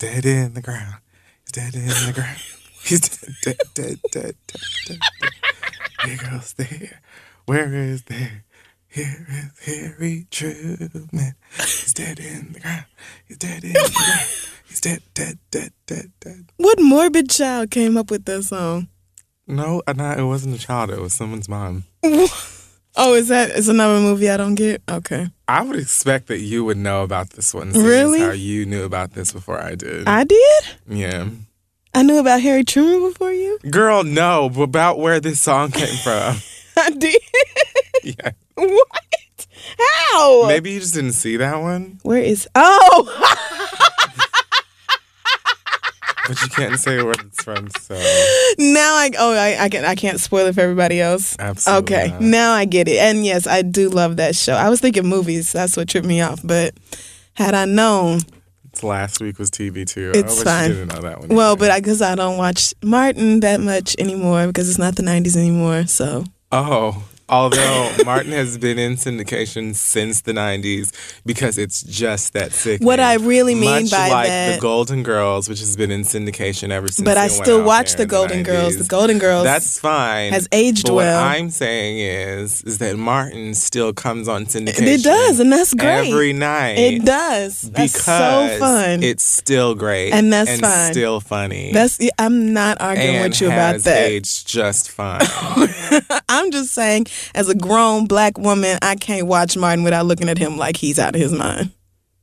dead in the ground. He's dead in the ground. He's dead, dead, dead, dead, dead, dead. There goes the hair. Where is the hair? Here is Harry Truman. He's dead in the ground. He's dead in the ground. He's dead, dead, dead, dead, dead. What morbid child came up with that song? No, uh, no, it wasn't a child. It was someone's mom. Oh, is that is another movie I don't get? Okay. I would expect that you would know about this one. Really? How you knew about this before I did. I did? yeah. I knew about Harry Truman before you? Girl, no, about where this song came from. I did. yeah. what? How? Maybe you just didn't see that one, Where is Oh but you can't say where it's from, so now I oh I I, can, I can't spoil it for everybody else. absolutely. Okay, not. now I get it. And yes, I do love that show. I was thinking movies. That's what tripped me off. But had I known, It's last week was TV too. It's fine. You didn't know that one. well, either. but I guess I don't watch Martin that much anymore because it's not the '90s anymore. So Oh, although Martin has been in syndication since the 90s because it's just that sick. What I really mean Much by like that- The Golden Girls, which has been in syndication ever since. but I still watch the Golden Girls. The Golden Girls That's fine. has aged but well. What I'm saying is, is that Martin still comes on syndication. it does, and that's great. every night. it does. That's because so fun. it's still great And that's fine. still funny. That's I'm not arguing and with you about has that. aged just fine. I'm just saying, as a grown black woman, I can't watch Martin without looking at him like he's out of his mind.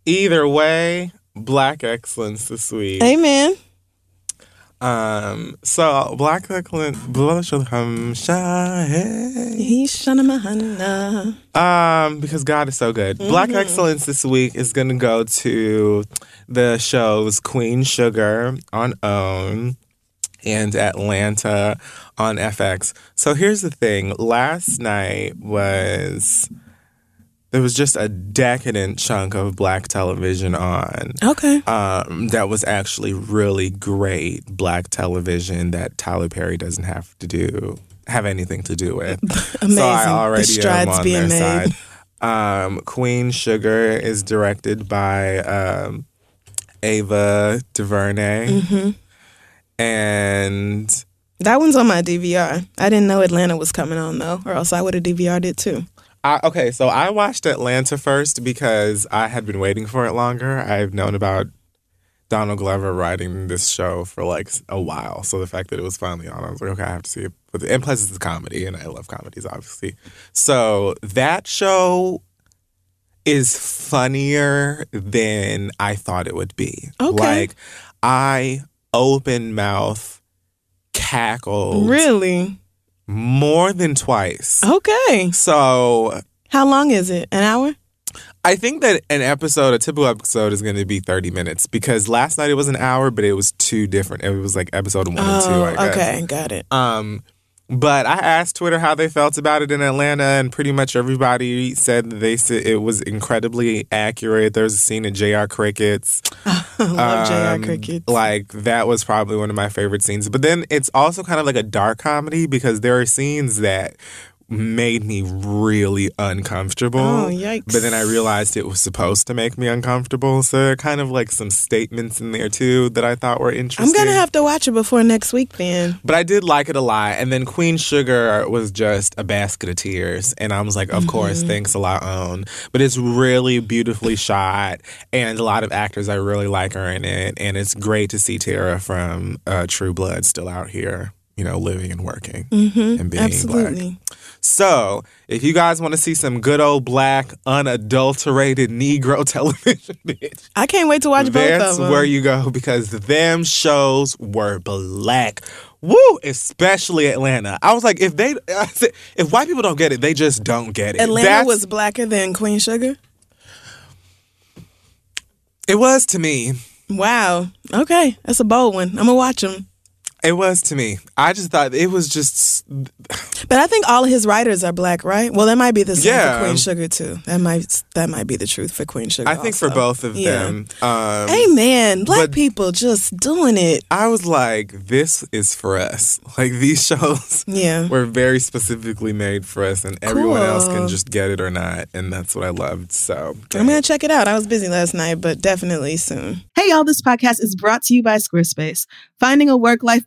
Either way, black excellence this week. Amen. Um, so black excellence, um, He's shana mahana. um, because God is so good. Black Mm-hmm. excellence this week is going to go to the shows Queen Sugar on OWN and Atlanta on FX. So here's the thing: last night was. There was just a decadent chunk of black television on. Okay. um, that was actually really great black television that Tyler Perry doesn't have to do have anything to do with. Amazing. So I already the strides am on being their made. side. Um, Queen Sugar is directed by um, Ava DuVernay, Mm-hmm. And That one's on my DVR. I didn't know Atlanta was coming on though, or else I would have DVR'd it too. I, okay, so I watched Atlanta first because I had been waiting for it longer. I've known about Donald Glover writing this show for like a while. So the fact that it was finally on, I was like, okay, I have to see it. But and plus, it's a comedy, and I love comedies, obviously. So that show is funnier than I thought it would be. Okay. Like I open mouth cackled Really? more than twice. Okay. So How long is it? An hour? I think that an episode, a typical episode, is going to be 30 minutes because last night it was an hour, but it was two different. It was like episode one and two, I guess. okay, got it. Um, but I asked Twitter how they felt about it in Atlanta, and pretty much everybody said they said it was incredibly accurate. There's a scene at JR Crickets. Love Um, JR Crickets. Like that was probably one of my favorite scenes. But then it's also kind of like a dark comedy because there are scenes that made me really uncomfortable. Oh, yikes. But then I realized it was supposed to make me uncomfortable. So there are kind of like some statements in there too that I thought were interesting. I'm gonna have to watch it before next week then. But I did like it a lot. And then Queen Sugar was just a basket of tears. And I was like, of course, Mm-hmm. thanks a lot, own. But it's really beautifully shot. And a lot of actors I really like are in it. And it's great to see Tara from uh, True Blood still out here, you know, living and working and being black. So, if you guys want to see some good old black, unadulterated Negro television, bitch, I can't wait to watch both that's of them. where you go because them shows were black. Woo! Especially Atlanta. I was like, if they, said, if white people don't get it, they just don't get it. Atlanta That's- was blacker than Queen Sugar. It was to me. Wow. Okay, that's a bold one. I'm gonna watch them. It was to me. I just thought it was just. But I think all of his writers are black, right? Well, that might be the same Yeah. for Queen Sugar too. That might that might be the truth for Queen Sugar. I think for both of Yeah. them. Um, Hey man, black people just doing it. I was like, this is for us. Like these shows Yeah. were very specifically made for us, and everyone else can just get it or not. And that's what I loved. So I'm gonna check it out. I was busy last night, but definitely soon. Hey, y'all, this podcast is brought to you by Squarespace. Finding a work life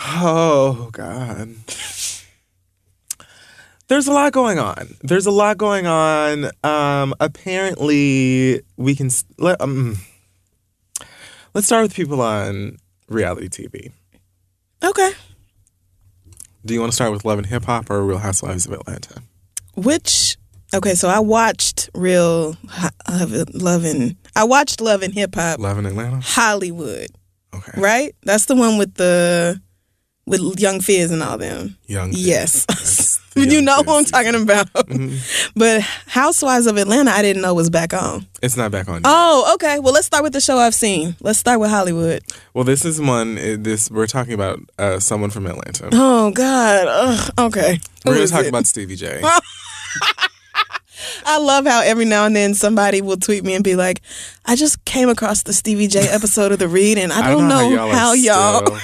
Oh God. There's a lot going on. There's a lot going on. Um. Apparently, we can let um. Let's start with people on reality TV. Okay. Do you want to start with Love and Hip Hop or Real Housewives of Atlanta? Which okay, so I watched Real Love and I watched Love and Hip Hop Love in Atlanta. Hollywood, Okay. right? That's the one with the with Young Fizz and all them. Young. Fizz. Yes. You know Fizz who I'm talking about. Mhm. But Housewives of Atlanta, I didn't know was back on. It's not back on. Oh, okay. Well, let's start with the show I've seen. Let's start with Hollywood. Well, this is one. uh, This we're talking about uh, someone from Atlanta. Oh God. Ugh, okay. Who We're going to talk it? about Stevie J. I love how every now and then somebody will tweet me and be like, "I just came across the Stevie J episode of The Read, and I don't, know, how y'all." are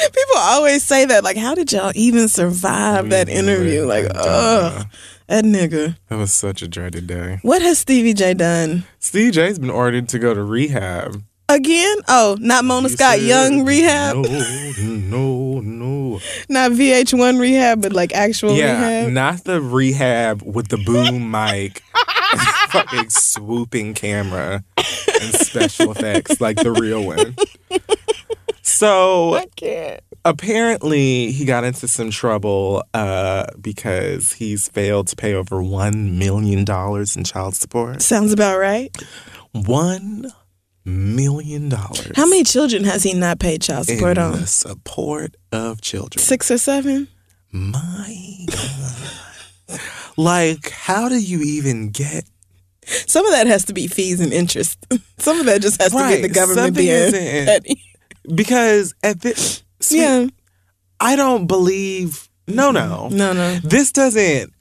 People always say that, like, "How did y'all even survive that interview?" Like, ugh, that nigga. That was such a dreaded day. What has Stevie J done Stevie J's been ordered to go to rehab. again? Oh, not Mona He Scott said, Young rehab, No, no, no. not VH1 rehab, but like actual Yeah, rehab. not the rehab with the boom mic, fucking swooping camera, and special effects like the real one. So I can't. apparently he got into some trouble uh, because he's failed to pay over one million dollars in child support. Sounds about right. One million dollars. How many children has he not paid child in support on? the support of children? Six or seven? My God. like, how do you even get Some of that has to be fees and interest. Some of that just has to Right, be the government something being petty. Because at this Yeah. I don't believe no no. Mm-hmm. No, no. This doesn't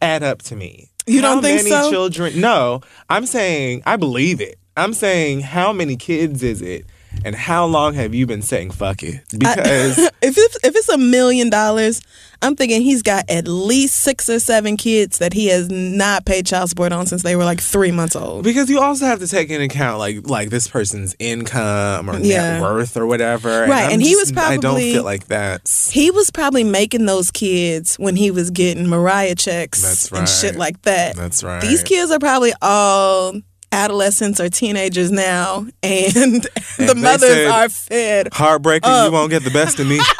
add up to me. You How don't think many so? children no, I'm saying I believe it. I'm saying how many kids is it and how long have you been saying fuck it? Because If it's, if it's a million dollars, I'm thinking he's got at least six or seven kids that he has not paid child support on since they were like three months old. because you also have to take into account like like this person's income or Yeah. net worth or whatever. Right, I'm and he was probably I don't feel like that's He was probably making those kids when he was getting Mariah checks That's and shit like that. that's right. These kids are probably all adolescents or teenagers now, and, the mothers said- are fed. Heartbreaker, up. you won't get the best of me.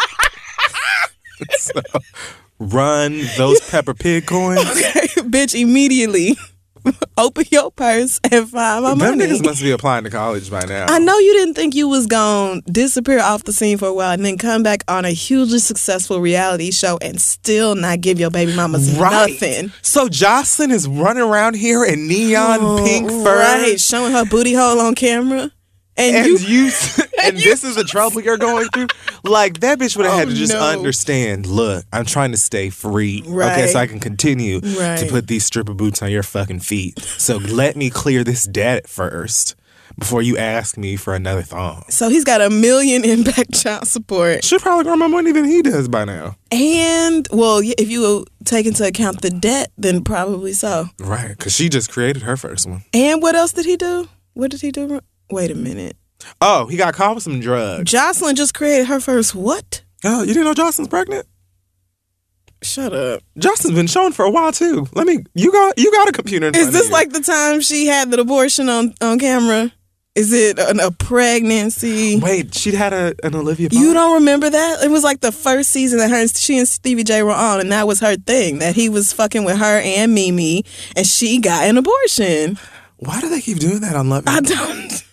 so, run those Peppa Pig coins. Bitch, immediately. Open your purse and find my Them money. niggas must be applying to college by now. I know you didn't think you was going to disappear off the scene for a while and then come back on a hugely successful reality show and still not give your baby mamas Right. nothing. So Joseline is running around here in neon oh, pink fur. Right, showing her booty hole on camera. And, And you, you, and this is the trouble you're going through. Like that bitch would have had Oh, to just no. understand. Look, I'm trying to stay free, okay, so I can continue Right. to put these stripper boots on your fucking feet. So let me clear this debt first before you ask me for another thong. so he's got a million in back child support. She probably got more money than he does by now. And, well, if you take into account the debt, then probably so. Right, because she just created her first one. And what else did he do? What did he do? Wait a minute. Oh, he got caught with some drugs. Joseline just created her first what? Oh, you didn't know Joseline's pregnant? Shut up. Joseline's been shown for a while too. Let me. You got you got a computer. In Is this like the time she had the abortion on, on camera? Is it an, a pregnancy? Wait, she'd had a, an Olivia. You don't remember that? It was like the first season that her and she and Stevie J were on, and that was her thing that he was fucking with her and Mimi, and she got an abortion. Why do they keep doing that on Love? I don't.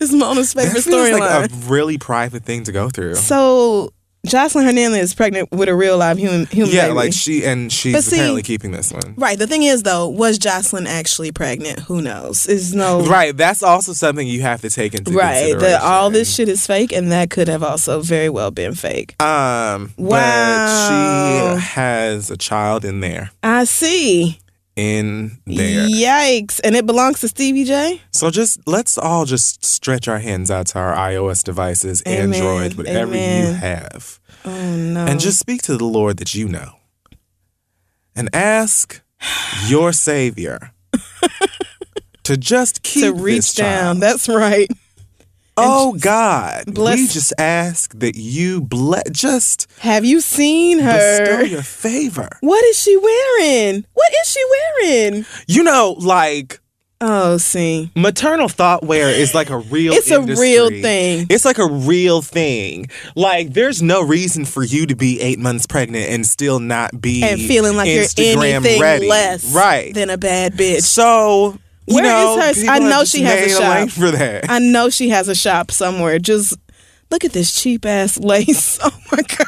It's Mona's that favorite feels like storyline. a really private thing to go through. so Joseline Hernandez is pregnant with a real live human human yeah, baby. like she and she's see- apparently keeping this one. right. The thing is, though, was Joseline actually pregnant? Who knows? Is no Right, that's also something you have to take into Right. consideration. That all this shit is fake, and that could have also very well been fake. Um, Wow. but she has a child in there, I see. In there. Yikes! And it belongs to Stevie J. So just let's all just stretch our hands out to our iOS devices, Amen. Android, whatever you have, Oh no! and just speak to the Lord that you know, and ask your Savior to just keep to reach down. That's right. Oh God, bless- we just ask that you bless, just Have you seen her? bestow your favor. What is she wearing? What is she wearing? You know, like Oh, see, maternal thought wear is like a real. Thing. It's a real thing. It's like a real thing. Like, there's no reason for you to be eight months pregnant and still not be And feeling like Instagram you're anything ready. less right? than a bad bitch. so, you Where is know, her- I know she has a shop. for that. I know she has a shop somewhere. Just look at this cheap ass lace. Oh my god.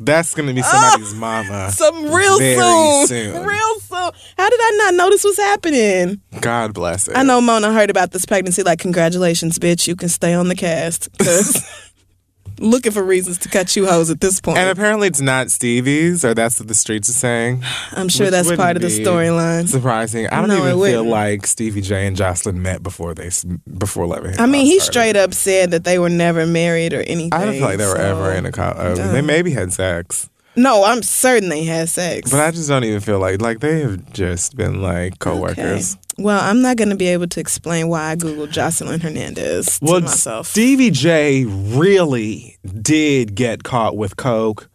That's gonna be ah, somebody's mama. Some real soon. soon. Real soon. How did I not know this was happening? God bless it. I know Mona heard about this pregnancy. Like, congratulations, bitch. You can stay on the cast. Looking for reasons to cut you hoes at this point. And apparently, it's not Stevie's, or that's what the streets are saying. I'm sure that's part of the storyline. Surprising. I don't No, even feel like Stevie J and Joseline met before they before and I mean, he started. straight up said that they were never married or anything. I don't feel like they were so- ever in a. Uh, they maybe had sex, No, I'm certain they had sex. but I just don't even feel like like they have just been like coworkers. Okay. Well, I'm not going to be able to explain why I googled Joseline Hernandez to Well, myself. Stevie J really did get caught with coke,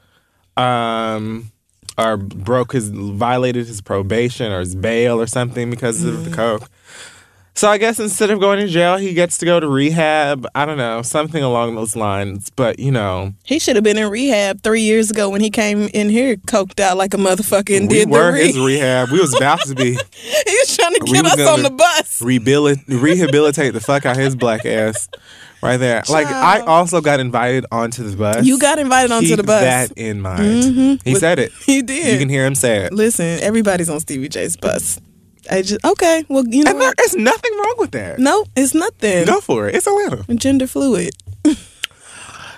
um, or broke his violated his probation or his bail or something because of Mm. the coke. So I guess instead of going to jail, he gets to go to rehab. I don't know, something along those lines. But you know, he should have been in rehab three years ago when he came in here coked out like a motherfucker and we did were the re- his rehab. We was about to be he was trying to get us on the bus. rehabilitate, rehabilitate the fuck out his black ass right there. Like I also got invited onto the bus. You got invited onto Keep the bus. that in mind. Mm-hmm. He With- said it. He did. You can hear him say it. Listen, everybody's on Stevie J's bus. I just okay. Well, you know And there is nothing wrong with that. No, it's nothing. Go for it. It's Atlanta. Gender fluid.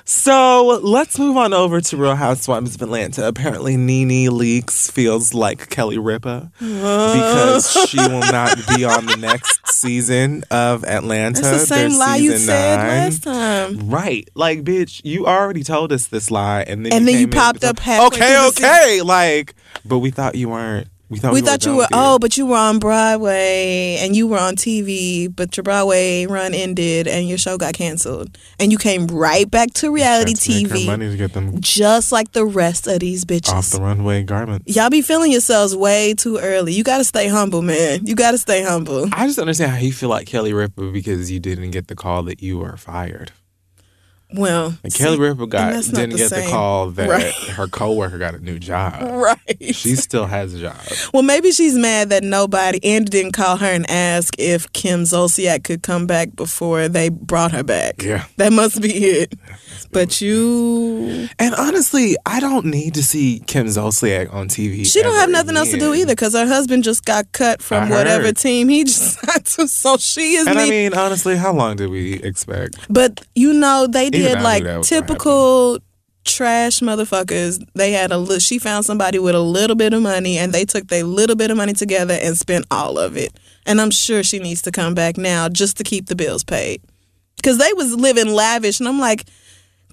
So let's move on over to Real Housewives of Atlanta. Apparently, Nene Leakes feels like Kelly Ripa because she will not be on the next season of Atlanta. That's the same lie you said nine. last time. Right. Like, bitch, you already told us this lie. And then And then you popped up some- halfway Okay, okay. Like, but we thought you weren't. We thought We we, thought you were with oh, but you were on Broadway and you were on TV, but your Broadway run ended and your show got canceled, and you came right back to reality Had to TV, money to get them just like the rest of these bitches. off the runway garments. Y'all be feeling yourselves way too early. You got to stay humble, man. You got to stay humble. I just understand how you feel like Kelly Ripa because you didn't get the call that you were fired. Well, And Kelly Ripa got didn't the get the call that Right. her coworker got a new job. right. She still has a job. Well, maybe she's mad that nobody Andy didn't call her and ask if Kim Zolciak could come back before they brought her back. Yeah. That must be it. But you, And honestly, I don't need to see Kim Zolciak on TV. she don't have nothing else to do either because her husband just got cut from I whatever heard. team he just signed to. So she is And I mean, honestly, how long did we expect? But you know, they I did knew like that was gonna typical trash motherfuckers. They had a li- she found somebody with a little bit of money, and they took their little bit of money together and spent all of it. And I'm sure she needs to come back now just to keep the bills paid, because they was living lavish, and I'm like.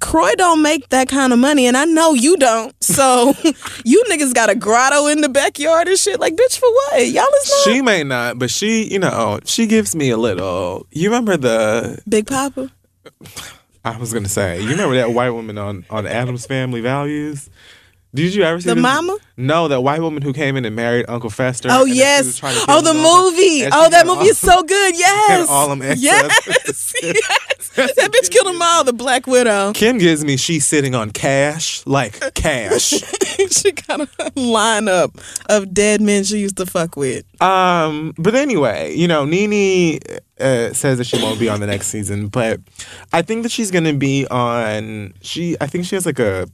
Kroy don't make that kind of money, and I know you don't. So you niggas got a grotto in the backyard and shit. Like, bitch, for what? Y'all is not She may not, but she, you know, she gives me a little. You remember the? Big Papa. I was gonna say, you remember that white woman on on Addams Family Values? Did you ever see The this? mama? No, that white woman who came in and married Uncle Fester. Oh and then she was yes. Oh the movie. Oh that movie is so good. Yes. all them yes. yes. That bitch killed them all. The Black Widow. Kim gives me she's sitting on cash, like cash. she got a lineup of dead men she used to fuck with. Um, but anyway, you know, Nene uh, says that she won't be on the next season, but I think that she's gonna be on. She, I think she has like a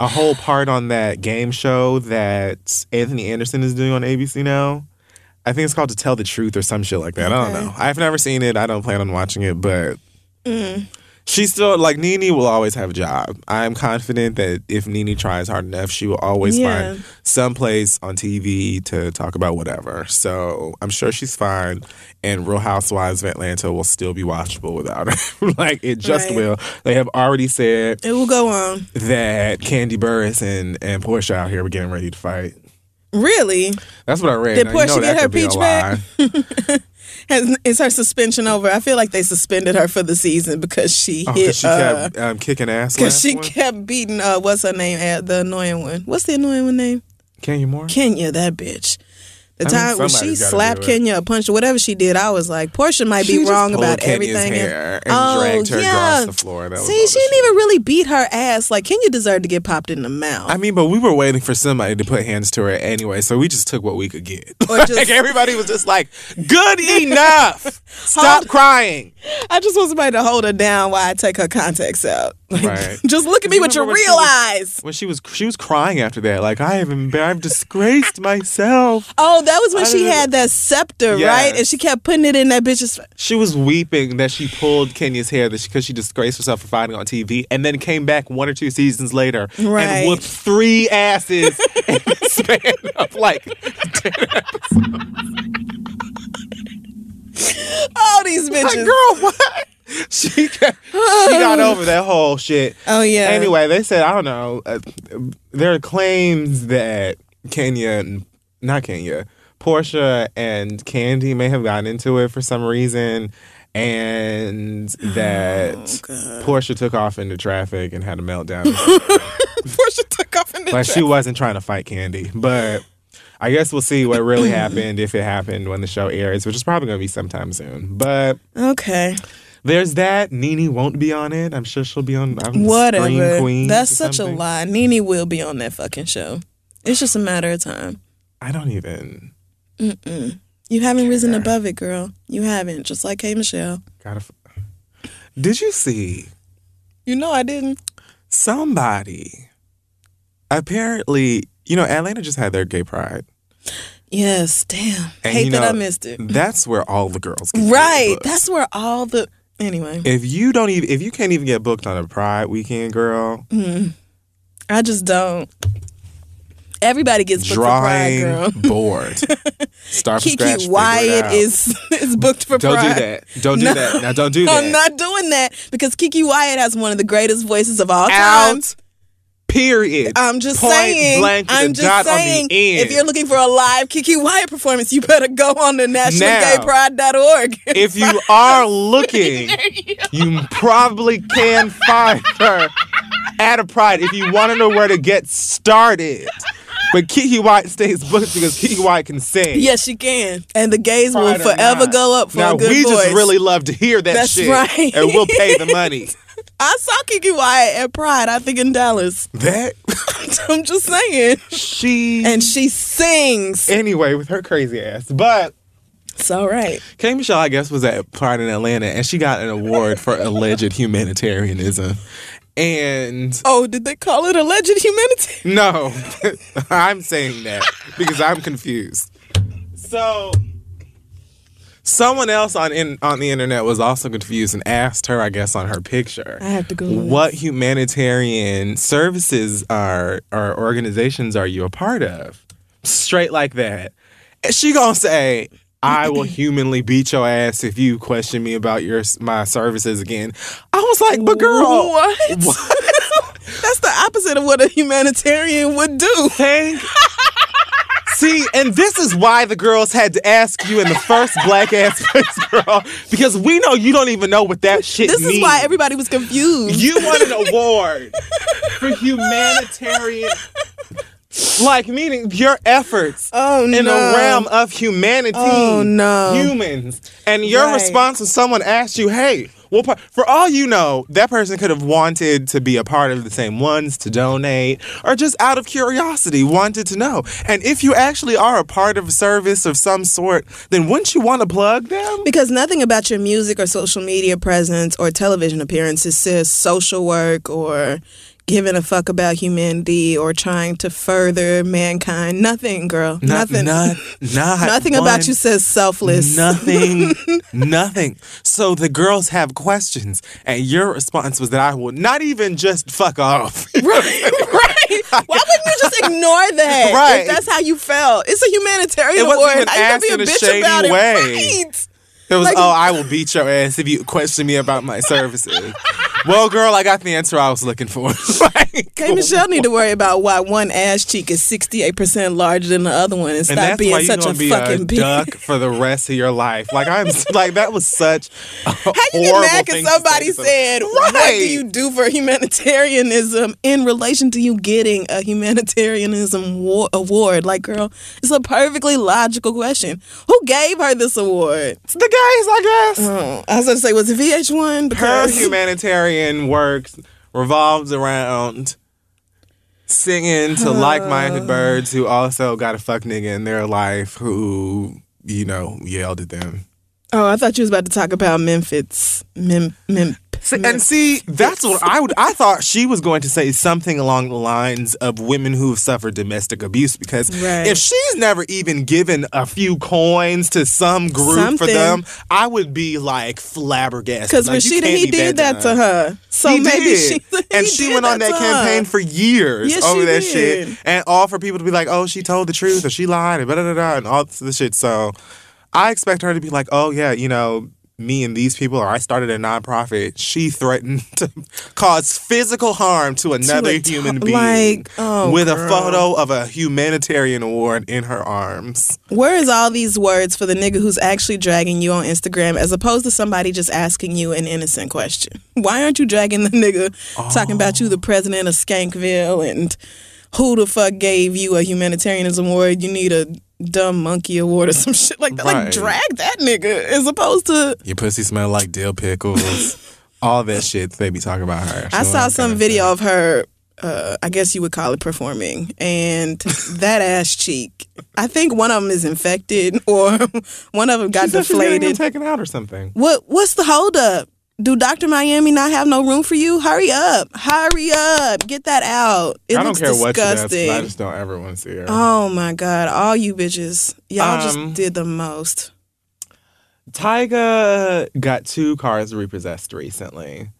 a whole part on that game show that Anthony Anderson is doing on ABC now. I think it's called To Tell the Truth or some shit like that. I don't know. I've never seen it. I don't plan on watching it, but mm-hmm. she's still like Nene will always have a job. I'm confident that if Nene tries hard enough, she will always Yeah. find some place on TV to talk about whatever. So I'm sure she's fine. And Real Housewives of Atlanta will still be watchable without her. like it just Right. will. They have already said It will go on. that Kandi Burruss and, and Porsha out here were getting ready to fight. Really? That's what I read. Did Now, you know Porsha get her could be a peach back? Has, is her suspension over? I feel like they suspended her for the season because she Oh, hit. because she uh, kept um, kicking ass. because she one? kept beating. Uh, what's her name? Uh, the annoying one. What's the annoying one name? Kenya Moore. Kenya, that bitch. The I time when she slapped. Kenya punched or whatever she did, I was like, Porsha might She be wrong about Kenya's everything. hair and oh, dragged her yeah. across the floor. That See, she didn't shit. even really beat her ass. Like Kenya deserved to get popped in the mouth. I mean, but we were waiting for somebody to put hands to her anyway, so we just took what we could get. Or like everybody was just like, "Good enough, stop crying." I just want somebody to hold her down while I take her contacts out. Like, Right. Just look at me You with your remember when she real was- eyes. When she was she was crying after that, like I have embar- I've disgraced myself. Oh, that was when I she didn't- had that scepter, Yes. right? And she kept putting it in that bitch's. She was weeping that she pulled Kenya's hair that because she, disgraced herself for fighting on TV, and then came back one or two seasons later Right. and whooped three asses in the span of like All these bitches. Like, girl, what? She got, she got over that whole shit. Oh, yeah. Anyway, they said I don't know. Uh, there are claims that Kenya, not Kenya, Porsha and Kandi may have gotten into it for some reason, and that Oh, Porsha took off into traffic and had a meltdown. Porsha took off in the like she wasn't trying to fight Kandi, but. I guess we'll see what really happened if it happened when the show airs, which is probably going to be sometime soon. But Okay. There's that. Nene won't be on it. I'm sure she'll be on. Um, I don't Whatever. Queens That's such something. a lie. Nene will be on that fucking show. It's just a matter of time. I don't even. You haven't risen above it, girl. You haven't. Just like K Michelle. Gotta. f- Did you see You know I didn't. somebody? Apparently, you know, Atlanta just had their gay pride. Yes, damn. And Hate you that I missed it. That's where all the girls Right. That's where all the anyway. if you don't even if you can't even get booked on a pride weekend, girl, hmm. I just don't. Everybody gets booked for Pride, girl. board. Start from scratch, Kiki it Wyatt out. is is booked for Don't Pride. do that. Don't do No. that. Now don't do that. I'm not doing that because Keke Wyatt has one of the greatest voices of all time. Period. I'm just Point saying. blank I'm just dot on the saying. end. If you're looking for a live Keke Wyatt performance, you better go on to nationalgaypride.org. if you are looking, you probably can find her at a pride if you want to know where to get started. But Keke Wyatt stays booked because Keke Wyatt can sing. yes, she can, and the gays will Pride or forever go up for now, a good we voice. just really love to hear that That's shit. right. And we'll pay the money. I saw Keke Wyatt at Pride, I think in Dallas. That I'm just saying. she And she sings. anyway with her crazy ass. But It's all right. K Michelle, I guess, was at Pride in Atlanta, and she got an award for alleged humanitarianism. And Oh, did they call it alleged humanity? no, I'm saying that because I'm confused. So, someone else on in, on the internet was also confused and asked her, I guess, on her picture, I have to go. what humanitarian services are or organizations are you a part of? Straight like that. And she gonna say, I will humanly beat your ass if you question me about your my services again. I was like, but girl, What? what? That's the opposite of what a humanitarian would do. Thank. See, and this is why the girls had to ask you in the first black ass place, girl, because we know you don't even know what that shit This means. is why everybody was confused. You won an award for humanitarian, like meaning your efforts Oh in no. a realm of humanity, Oh, no. humans, and your Right. response when someone asked you, "Hey." Well, for all you know, that person could have wanted to be a part of the same ones to donate, or just out of curiosity wanted to know. And if you actually are a part of a service of some sort, then wouldn't you want to plug them? Because nothing about your music or social media presence or television appearances says social work or giving a fuck about humanity or trying to further mankind. Nothing, girl. Not- nothing. not- not nothing one- about you says selfless. Nothing, nothing. So the girls have questions, and your response was that I will not even just fuck off. right, right. Why wouldn't you just ignore that? Right. If that's how you felt. It's a humanitarian It award. even you gonna be a bitch about it? Right. It was, Like- oh, I will beat your ass if you question me about my services. well, girl, I got the answer I was looking for. like, K. Michelle need to worry about why one ass cheek is sixty eight percent larger than the other one and and stop being such a be fucking a duck for the rest of your life. Like I'm, like that was such. A How you get mad because somebody said, "What do you do for humanitarianism in relation to you getting a humanitarianism wa- award?" Like, girl, it's a perfectly logical question. Who gave her this award? the guys, I guess. Oh, I was going to say, was it VH1? her Because humanitarian work revolves around singing to like-minded birds who also got a fuck nigga in their life who you know yelled at them. oh, I thought you was about to talk about Memphitz. Mem, Mem, And see, that's what I would. I thought she was going to say something along the lines of women who have suffered domestic abuse because Right. if she's never even given a few coins to some group for them, I would be like flabbergasted. Because Like, Rashida, he did that to her. So He maybe did. she and she went on that campaign her. for years Yes, over that did. shit, and all for people to be like, "Oh, she told the truth," or "She lied," and blah, blah, blah, and all this shit. So, I expect her to be like, "Oh yeah, you know." Me and these people, or I started a nonprofit. She threatened to cause physical harm to another a t- human being like, oh, with a photo of a humanitarian award in her arms. Where is all these words for the nigga who's actually dragging you on Instagram as opposed to somebody just asking you an innocent question? Why aren't you dragging the nigga talking about you, the oh. president of Skankville, and who the fuck gave you a humanitarianism award? You need a dumb monkey award or some shit like that. Like, drag that nigga as opposed to. Your pussy smell like dill pickles. all that shit they be talking about her. I saw some video of her. Uh, I guess you would call it performing, and that ass cheek. I think one of them is infected, or one of them got She deflated. taken out or something. What What's the holdup? Do Doctor Miami not have no room for you? Hurry up! Hurry up! Get that out. It I don't care what she does. disgusting. I just don't ever want to see her. oh my god! All you bitches, y'all Um, just did the most. Tyga got two cars repossessed recently.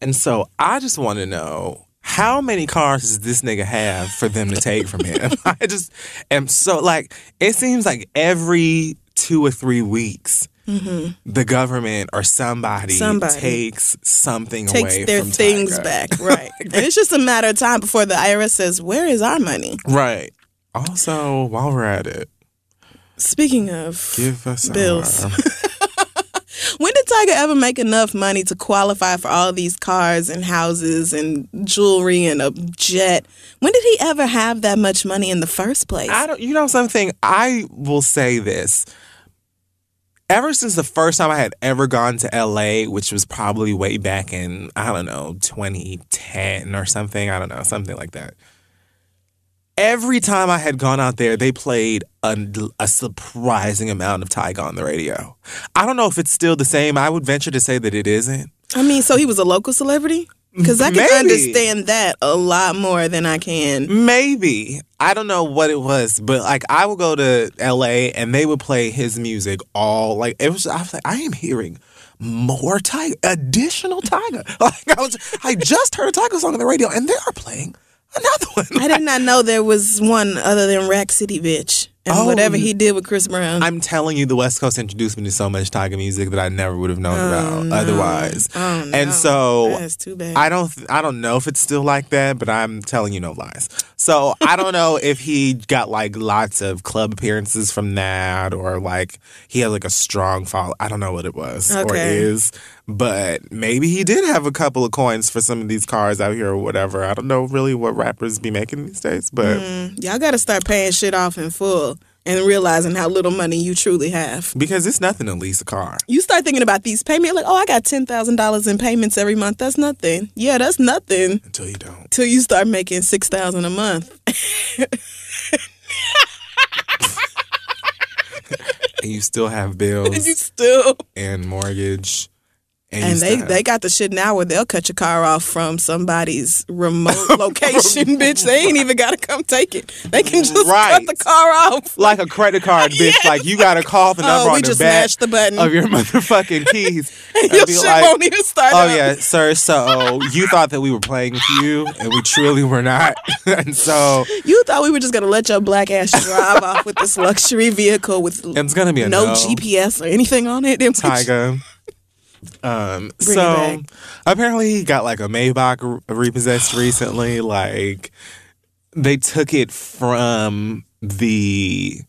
And so I just want to know how many cars does this nigga have for them to take from him? I just am so like, it seems like every two or three weeks, the government or somebody, Mm-hmm. Somebody. takes something Takes away their from things Tyga. back, right? and it's just a matter of time before the IRS says, "Where is our money?" Right. Also, while we're at it, Speaking of, give us Bills. when did Tyga ever make enough money to qualify for all these cars and houses and jewelry and a jet? When did he ever have that much money in the first place? I don't. You know something. I will say this. Ever since the first time I had ever gone to LA, which was probably way back in, I don't know, 2010 or something, I don't know, something like that. Every time I had gone out there, they played a, a surprising amount of Tyga on the radio. I don't know if it's still the same. I would venture to say that it isn't. I mean, so he was a local celebrity? Because I can Maybe. understand that a lot more than I can. Maybe. I don't know what it was, but like I would go to LA and they would play his music all like it was I was like, I am hearing more Tyga additional Tyga. Like I was I just heard a Tyga song on the radio and they are playing another one. I did not know there was one other than Rack City Bitch and Oh, whatever he did with Chris Brown. I'm telling you, the West Coast introduced me to so much Tyga music that I never would have known oh, about otherwise. oh, no. And so That's too bad. I don't I don't know if it's still like that, but I'm telling you no lies. So I don't know if he got like lots of club appearances from that or like he had like a strong follow. I don't know what it was or is, but maybe he did have a couple of coins for some of these cars out here or whatever. I don't know really what rappers be making these days, but Mm, Y'all got to start paying shit off in full and realizing how little money you truly have. because it's nothing to lease a car. You start thinking about these payments, like, oh, I got $10,000 in payments every month. That's nothing. Yeah, that's nothing Until you don't. till you start making 6000 a month. And you still have and bills you still. and mortgage. And, And they, they got the shit now where they'll cut your car off from somebody's remote location, bitch. They ain't even got to come take it. They can just Right. cut the car off. like a credit card, bitch. Like you gotta call the number Oh, we on the back the button. of your motherfucking keys and Your shit like, won't even start "Oh up. yeah, sir. So you thought that we were playing with you, and we truly were not." and so You thought we were just gonna let your black ass drive off with this luxury vehicle with it's gonna be a no, no, GPS or anything on it. Tyga. Um, Bring so apparently he got like a Maybach repossessed recently. Like they took it from the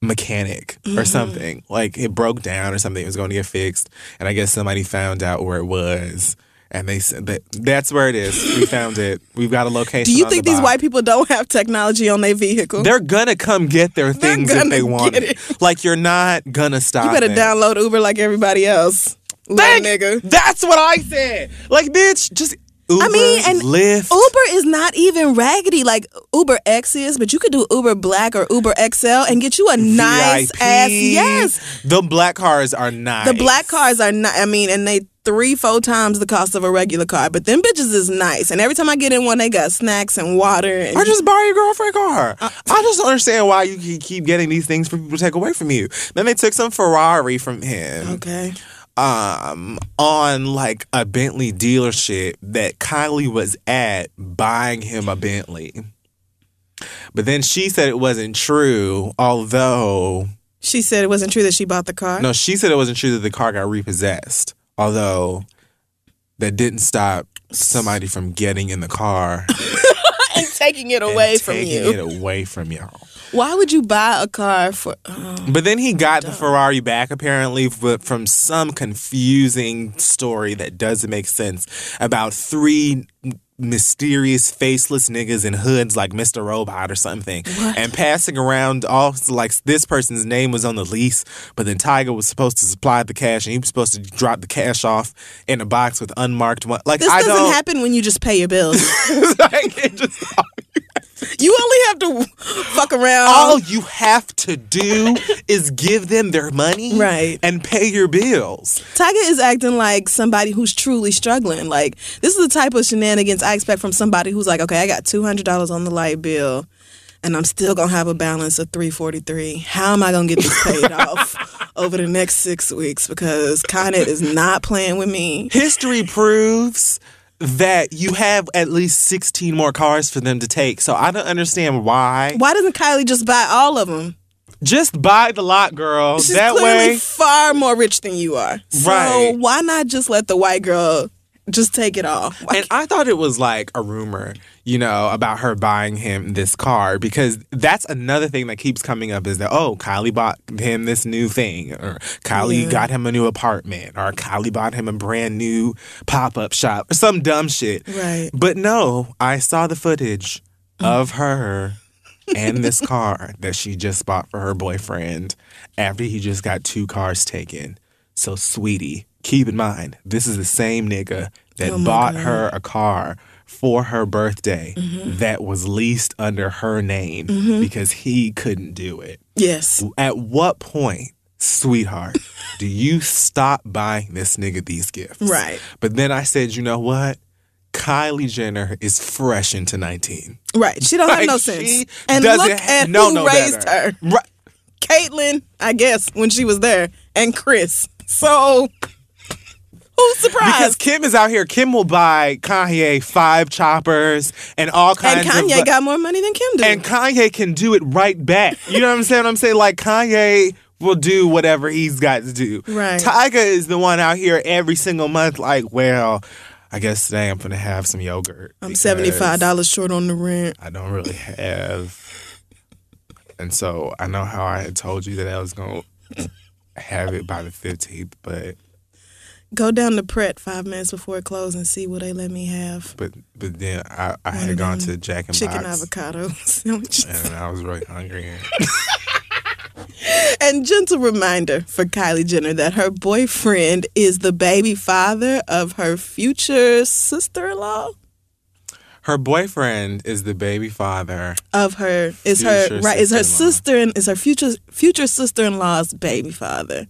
mechanic Mm-hmm. or something. Like it broke down or something. It was going to get fixed, and I guess somebody found out where it was. And they said that that's where it is. We found it. We've got a location. Do you think the these white people don't have technology on their vehicle? They're gonna come get their things if they want it. it. Like you're not gonna stop. you better it. download Uber like everybody else. Little Thank- nigga. That's what I said. Like, bitch, just Uber, I mean, and Lyft. Uber is not even raggedy like Uber X is, but you could do Uber Black or Uber XL and get you a nice VIP. ass. Yes, The black cars are nice. the black cars are not. I mean, and they three, four times the cost of a regular car. But them bitches is nice, and every time I get in one, they got snacks and water. And Or just buy your girlfriend car. Uh, I just don't understand why you keep getting these things for people to take away from you. Then they took some Ferrari from him. okay. Um on like a Bentley dealership that Kylie was at buying him a Bentley. But then she said it wasn't true, although She said it wasn't true that she bought the car. no, she said it wasn't true that the car got repossessed. Although that didn't stop somebody from getting in the car and taking it and away from taking you. it away from y'all. Why would you buy a car for? oh. But then he got the Ferrari back apparently f- from some confusing story that doesn't make sense about three mysterious faceless niggas in hoods like Mr. Robot or something and passing around all like this person's name was on the lease but then Tyga was supposed to supply the cash and he was supposed to drop the cash off in a box with unmarked one like This I doesn't happen when you just pay your bills. like, it just you only have to fuck around. all you have to do is give them their money Right. and pay your bills. Tyga is acting like somebody who's truly struggling. Like this is the type of shenanigans I expect from somebody who's like, okay, I got two hundred dollars on the light bill, and I'm still gonna have a balance of three forty three. How am I gonna get this paid off over the next six weeks? Because Ed is not playing with me. History proves that you have at least 16 more cars for them to take. So I don't understand why. Why doesn't Kylie just buy all of them? Just buy the lot, girl. She's that way. far more rich than you are. So Right. why not just let the white girl just take it all? Why And I thought it was like a rumor, you know, about her buying him this car because that's another thing that keeps coming up is that, oh, Kylie bought him this new thing, or Kylie Yeah. got him a new apartment, or Kylie bought him a brand new pop up shop, or some dumb shit. Right. But no, I saw the footage mm. of her and this car that she just bought for her boyfriend after he just got two cars taken. So, sweetie, keep in mind, this is the same nigga that Oh bought God. Her a car for her birthday mm-hmm. that was leased under her name mm-hmm. because he couldn't do it. Yes. At what point, sweetheart, do you stop buying this nigga these gifts? Right. But then I said, you know what? Kylie Jenner is fresh into 19. Right. She don't have Like, no she sense. And look at know who no raised better. her. Right. Caitlyn, I guess, when she was there, and Kris. So who's Because? Kim is out here. Kim will buy Kanye five choppers and all and kinds of. Kanye got more money than Kim did. and Kanye can do it right back. You know what I'm saying? I'm saying like Kanye will do whatever he's got to do. Right. Tyga is the one out here every single month. Like, well, I guess today I'm gonna have some yogurt. I'm seventy five dollars short on the rent. I don't really have. And so I know how I had told you that I was gonna have it by the 15th, but Go down to Pret five minutes before it closes and see what they let me have. but but then I, I had gone to Jack and Chicken Box avocado sandwiches. and I was really hungry. And gentle reminder for Kylie Jenner that her boyfriend is the baby father of her future sister in law. Her boyfriend is the baby father. Of her is her right is her sister-in-law. sister and is her future future sister in law's baby father.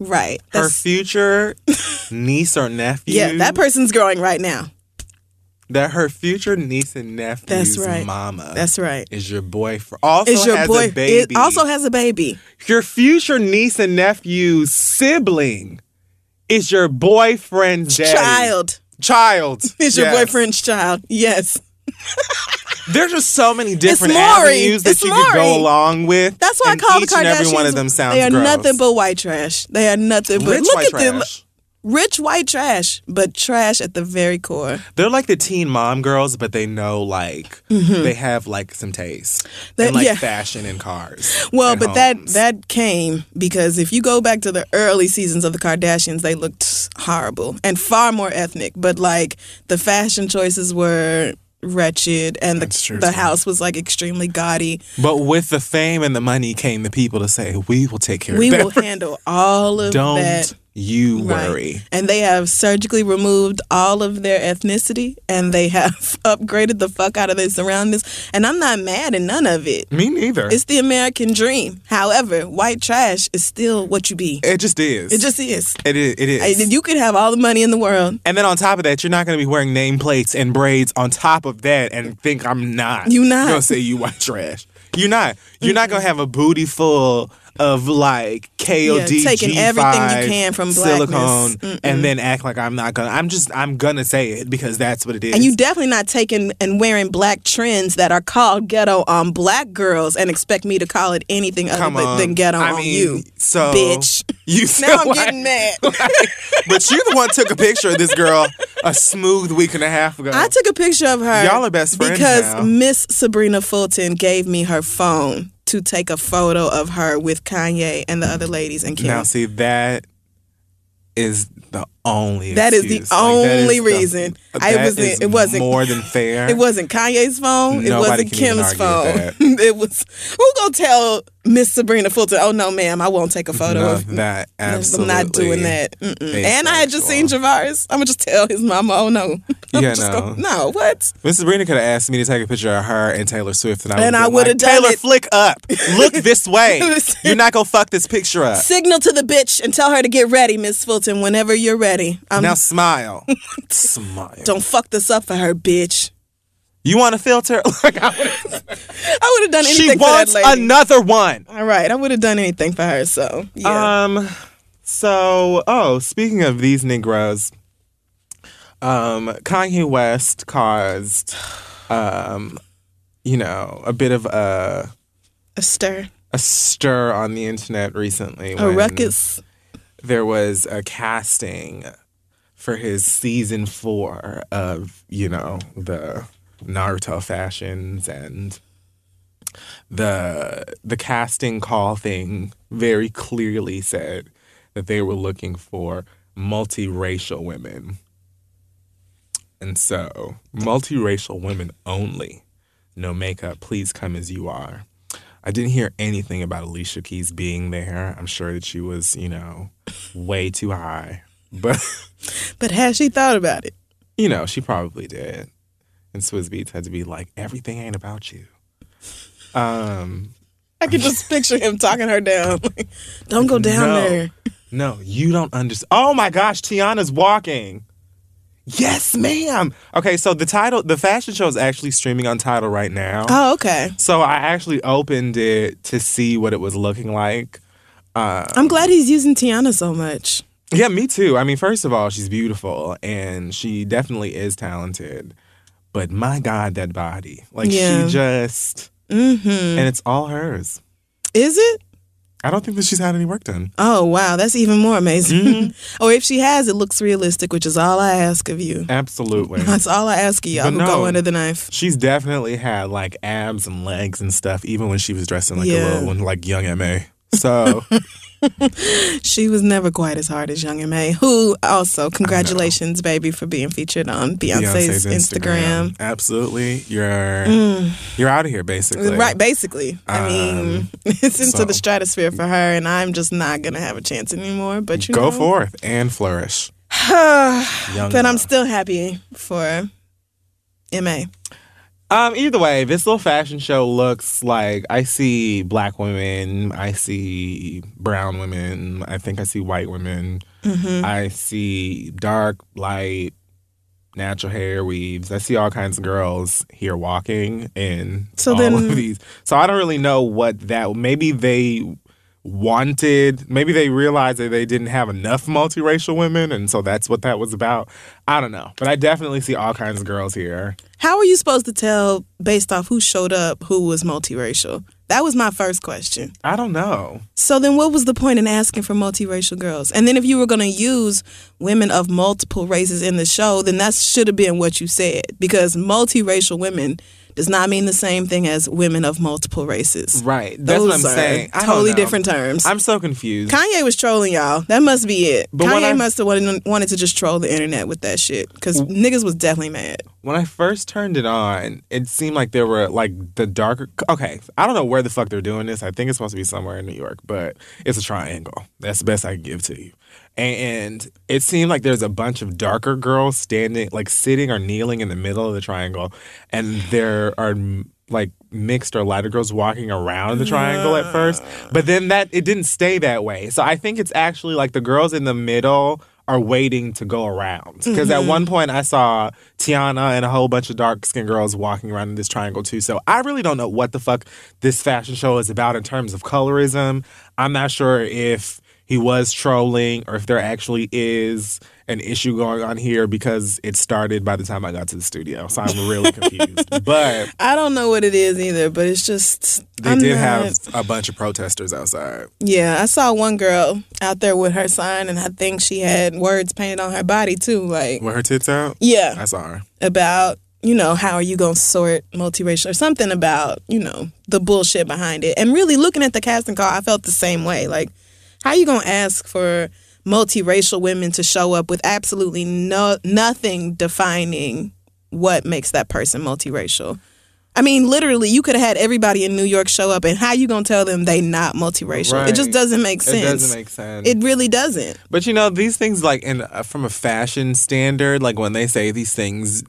Right. Her That's- future niece or nephew. yeah, that person's growing right now. that her future niece and nephew's That's right. mama That's right. is your boyfriend. Also Is your has boy a baby. It also has a baby. your future niece and nephew's sibling is your boyfriend's daddy. Child Child is your boyfriend's child. Yes. There's just so many different Maury. avenues that It's you could go along with. That's why and I call the each and every one Kardashians- of them sounds They are gross. nothing but white trash. They are nothing but rich look white at them. Rich white trash, but trash at the very core. They're like the teen mom girls, but they know like they have like some taste Mm-hmm. And like yeah. fashion and cars. Well, and but that that came because if you go back to the early seasons of the Kardashians, they looked horrible and far more ethnic. But like the fashion choices were wretched, and the true, the house was like extremely gaudy. But with the fame and the money came the people to say, "We will take care We of. We will handle all of Don't that. You Right. worry." And they have surgically removed all of their ethnicity and they have upgraded the fuck out of their surroundings. And I'm not mad at none of it. Me neither. It's the American dream. However, white trash is still what you be. it just is. It just is. It is. It is. You could have all the money in the world. and then on top of that, you're not going to be wearing nameplates and braids on top of that and think I'm not. You not. Gonna say you white trash. You're not. You're not gonna have a booty full of like KOD, Yeah, taking everything you can from silicone, and then act like I'm not gonna. I'm just. I'm gonna say it because that's what it is. And you definitely not taking and wearing black trends that are called ghetto on black girls and expect me to call it anything other Come but- on. than ghetto I on mean, you. so bitch. You Now I'm like- getting mad. but you the one took a picture of this girl a smooth week and a half ago. I took a picture of her. Y'all are best friends because now. Miss Sabrina Fulton gave me her phone to take a photo of her with Kanye and the other ladies and Kim. Now, see that is the only. That is the. Like, only is the- reason. I wasn't- it wasn't- more than fair. It wasn't Kanye's phone. it wasn't Kim's phone. it was. Who gonna tell Miss Sabrina Fulton? Oh no, ma'am, I won't take a photo No, of that. Yes, I'm not doing that. And I had just seen. Javaris. I'm gonna just tell his mama. Oh no. I'm Yeah, no. gonna- no. What? Miss Sabrina could have asked me to take a picture of her and Taylor Swift, and I And I would would've like, Taylor, it." flick up. Look this way. You're not gonna fuck this picture up. Signal to the bitch and tell her to get ready, Miss Fulton. Whenever you're ready. I'm, now smile. smile. don't fuck this up for her, bitch. You want a filter? Like, I would have done anything she for wants another one. All right, I would have done anything for her. So yeah. Um. So, oh, speaking of these Negroes, um, Kanye West caused, um, you know, a bit of a a stir, a stir on the internet recently. a when ruckus. There was a casting for his season four of, you know, the Naruto fashions and the the casting call thing very clearly said that they were looking for multiracial women. And so, multiracial women only. no makeup, please come as you are. I didn't hear anything about Alicia Keys being there. I'm sure that she was, you know, way too high. But, But has she thought about it? you know, she probably did. And Swizz Beatz had to be like, everything ain't about you. Um, I could just picture him talking her down. Like, Don't go down No. there. No, you don't understand. Oh my gosh, Tiana's walking. Yes, ma'am. Okay, so the title, the fashion show is actually streaming on Tidal right now. Oh, okay. So I actually opened it to see what it was looking like. I'm glad he's using Tiana so much. Yeah, me too. I mean, first of all, she's beautiful and she definitely is talented. But my God, that body. Like Yeah. she just Mm-hmm. and it's all hers. Is it? I don't think that she's had any work done. Oh, wow. That's even more amazing. Mm-hmm. or if she has, it looks realistic, which is all I ask of you. Absolutely. That's all I ask of y'all But who no. go under the knife. She's definitely had like abs and legs and stuff, even when she was dressing like Yeah. a little one, like Young M.A. So She was never quite as hard as Young M.A, who also, congratulations, baby, for being featured on Beyonce's, Instagram. Absolutely. You're you're out of here basically. Mm. Right, basically. I mean, Um, it's into so- the stratosphere for her, and I'm just not going to have a chance anymore. But you Go know. forth and flourish. But I'm still happy for M.A. Um, either way, this little fashion show looks like I see black women, I see brown women, I think I see white women, Mm-hmm. I see dark, light, natural hair weaves. I see all kinds of girls here walking in So all then- of these. So I don't really know what that. Maybe they wanted. Maybe they realized that they didn't have enough multiracial women, and so that's what that was about. I don't know, but I definitely see all kinds of girls here. How are you supposed to tell based off who showed up who was multiracial? That was my first question. I don't know. So then what was the point in asking for multiracial girls? And then if you were going to use women of multiple races in the show, then that should have been what you said because multiracial women does not mean the same thing as women of multiple races. Right. That's Those what I'm saying. I Totally different terms. I'm so confused. Kanye was trolling y'all. That must be it. But Kanye I- must have wanted, wanted to just troll the internet with that shit because niggas was definitely mad. when I first turned it on, it seemed like there were like the darker. Okay, I don't know where the fuck they're doing this. I think it's supposed to be somewhere in New York, but it's a triangle. That's the best I can give to you. And it seemed like there's a bunch of darker girls standing, like sitting or kneeling in the middle of the triangle, and there are like mixed or lighter girls walking around the triangle at first. But then that it didn't stay that way. So I think it's actually like the girls in the middle are waiting to go around. Because at mm-hmm. one point I saw Tiana and a whole bunch of dark skinned girls walking around in this triangle too. So I really don't know what the fuck this fashion show is about in terms of colorism. I'm not sure if he was trolling or if there actually is an issue going on here because it started by the time I got to the studio. So I'm really confused. But I don't know what it is either, but it's just they I'm did not- have a bunch of protesters outside. Yeah, I saw one girl out there with her sign, and I think she had words painted on her body too. Like, With her tits out? yeah, I saw her. about you know how are you gonna sort multiracial or something about you know the bullshit behind it. And really looking at the casting call, I felt the same way. Like, how you gonna ask for multiracial women to show up with absolutely no nothing defining what makes that person multiracial? I mean, literally, you could have had everybody in New York show up, and how you gonna tell them they not multiracial? It just doesn't make sense. It doesn't make sense. It really doesn't. But you know these things, like in uh, from a fashion standard, like when they say these things,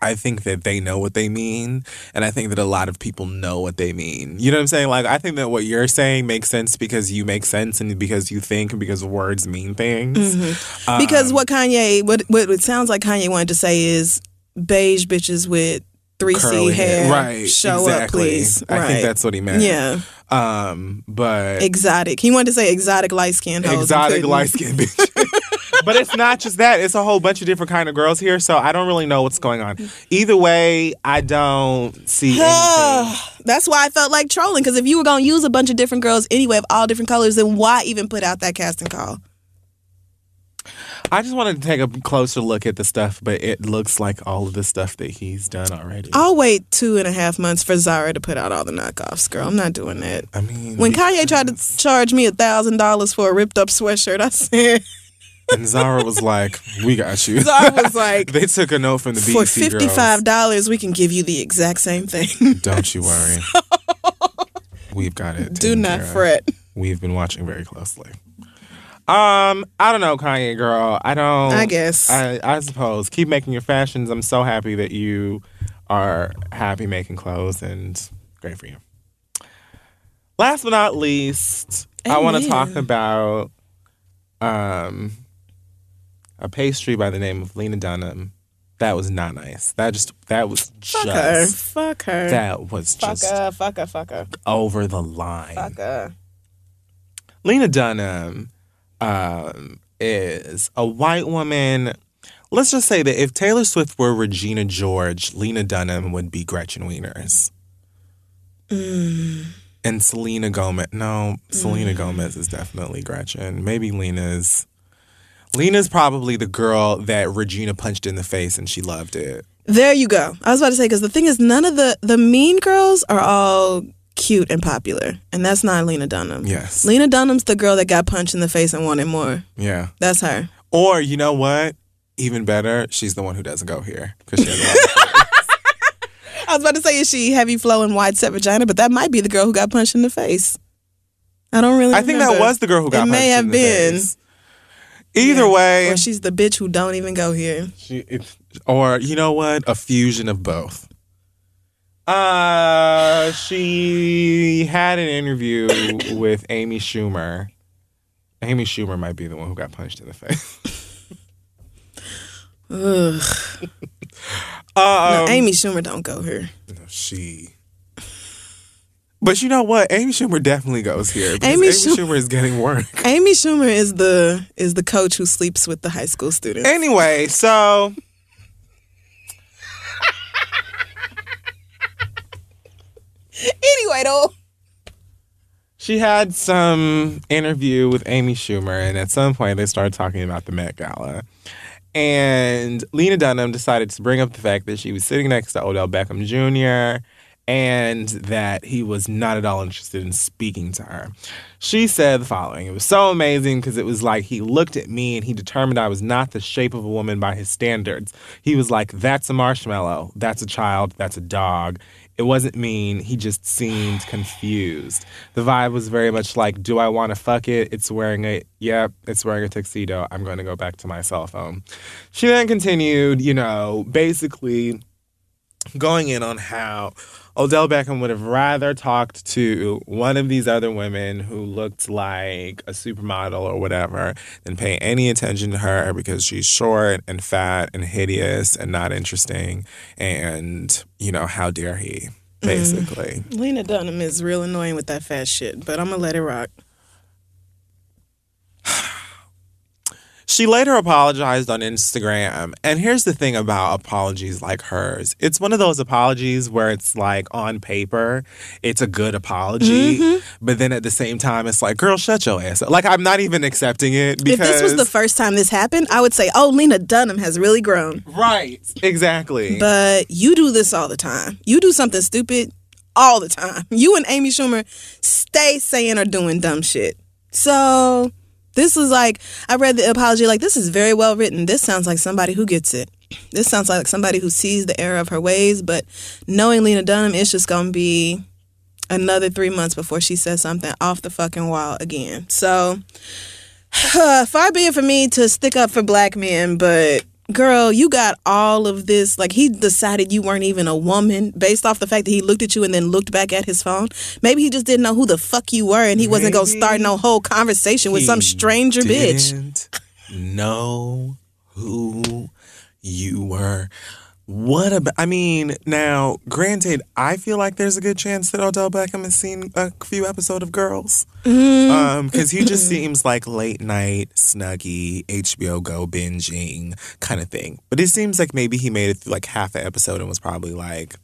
I think that they know what they mean, and I think that a lot of people know what they mean. You know what I'm saying? Like I think that what you're saying makes sense because you make sense and because you think and because words mean things. Mm-hmm. because what Kanye, what what it sounds like Kanye wanted to say is beige bitches with three C hair, right? Show exactly. up, please. I right. think that's what he meant. yeah, Um, but exotic. He wanted to say exotic light skin. exotic light skin bitch. but it's not just that. It's a whole bunch of different kind of girls here. So I don't really know what's going on. Either way, I don't see anything. That's why I felt like trolling. Because if you were gonna use a bunch of different girls anyway of all different colors, then why even put out that casting call? I just wanted to take a closer look at the stuff, but it looks like all of the stuff that he's done already. I'll wait two and a half months for Zara to put out all the knockoffs, girl. I'm not doing that. I mean, When Kanye tried to charge me a thousand dollars for a ripped up sweatshirt, I said, and Zara was like, "We got you." Zara was like, they took a note from the BET For fifty five dollars. we can give you the exact same thing. Don't you worry. We've got it. Do not fret. We've been watching very closely. Um, I don't know, Kanye girl. I don't. I guess. I, I suppose. Keep making your fashions. I'm so happy that you are happy making clothes, and great for you. Last but not least, I want to talk about um a pastry by the name of Lena Dunham. That was not nice. That just that was Fuck her. just Fuck her. that was fuck just her. Fuck her. Fuck her. over the line. Fuck her. Lena Dunham um, is a white woman. Let's just say that if Taylor Swift were Regina George, Lena Dunham would be Gretchen Wieners. Mm. And Selena Gomez. No, Selena Gomez is definitely Gretchen. Maybe Lena's. Lena's probably the girl that Regina punched in the face and she loved it. There you go. I was about to say because the thing is, none of the the mean girls are all cute and popular, and that's not Lena Dunham. Yes. Lena Dunham's the girl that got punched in the face and wanted more. Yeah. That's her. Or you know what? Even better, she's the one who doesn't go here because she has a lot of I was about to say, is she heavy flowing wide set vagina? But that might be the girl who got punched in the face. I don't really. I think that was the girl who got It may punched have in the been. face. Either way, Or she's the bitch who don't even go here. she, it, or you know what, a fusion of both. Uh, she had an interview with Amy Schumer. Amy Schumer might be the one who got punched in the face. Ugh. Um, no, Amy Schumer don't go here. she. But you know what? Amy Schumer definitely goes here. Amy Amy, Schu- Schumer is getting work. Amy Schumer is the is the coach who sleeps with the high school students. Anyway, so anyway, though. she had some interview with Amy Schumer, and at some point they started talking about the Met Gala. And Lena Dunham decided to bring up the fact that she was sitting next to Odell Beckham Jr. and that he was not at all interested in speaking to her. She said the following It was so amazing because it was like he looked at me and he determined I was not the shape of a woman by his standards. He was like, That's a marshmallow. That's a child. That's a dog. It wasn't mean. He just seemed confused. The vibe was very much like, Do I want to fuck it? It's wearing a, yep, it's wearing a tuxedo. I'm going to go back to my cell phone. She then continued, you know, basically going in on how Odell Beckham would have rather talked to one of these other women who looked like a supermodel or whatever than pay any attention to her because she's short and fat and hideous and not interesting. And, you know, how dare he, basically. Lena Dunham is real annoying with that fat shit, but I'm gonna let it rock. She later apologized on Instagram. And here's the thing about apologies like hers it's one of those apologies where it's like on paper, it's a good apology. Mm-hmm. But then at the same time, it's like, girl, shut your ass up. Like, I'm not even accepting it because. If this was the first time this happened, I would say, "Oh, Lena Dunham has really grown." Right. Exactly. But you do this all the time. You do something stupid all the time. You and Amy Schumer stay saying or doing dumb shit. So this is like I read the apology like this is very well written. This sounds like somebody who gets it. This sounds like somebody who sees the error of her ways, but knowing Lena Dunham, it's just gonna be another three months before she says something off the fucking wall again. So far be it for me to stick up for black men, but girl, you got all of this. Like he decided you weren't even a woman based off the fact that he looked at you and then looked back at his phone. Maybe he just didn't know who the fuck you were and he wasn't gonna start no whole conversation with some stranger bitch. didn't know who you were. What about? I mean, now, granted, I feel like there's a good chance that Odell Beckham has seen a few episodes of Girls, Mm-hmm. because he just seems like late night Snuggie HBO Go binging kind of thing. But it seems like maybe he made it through like half an episode and was probably like,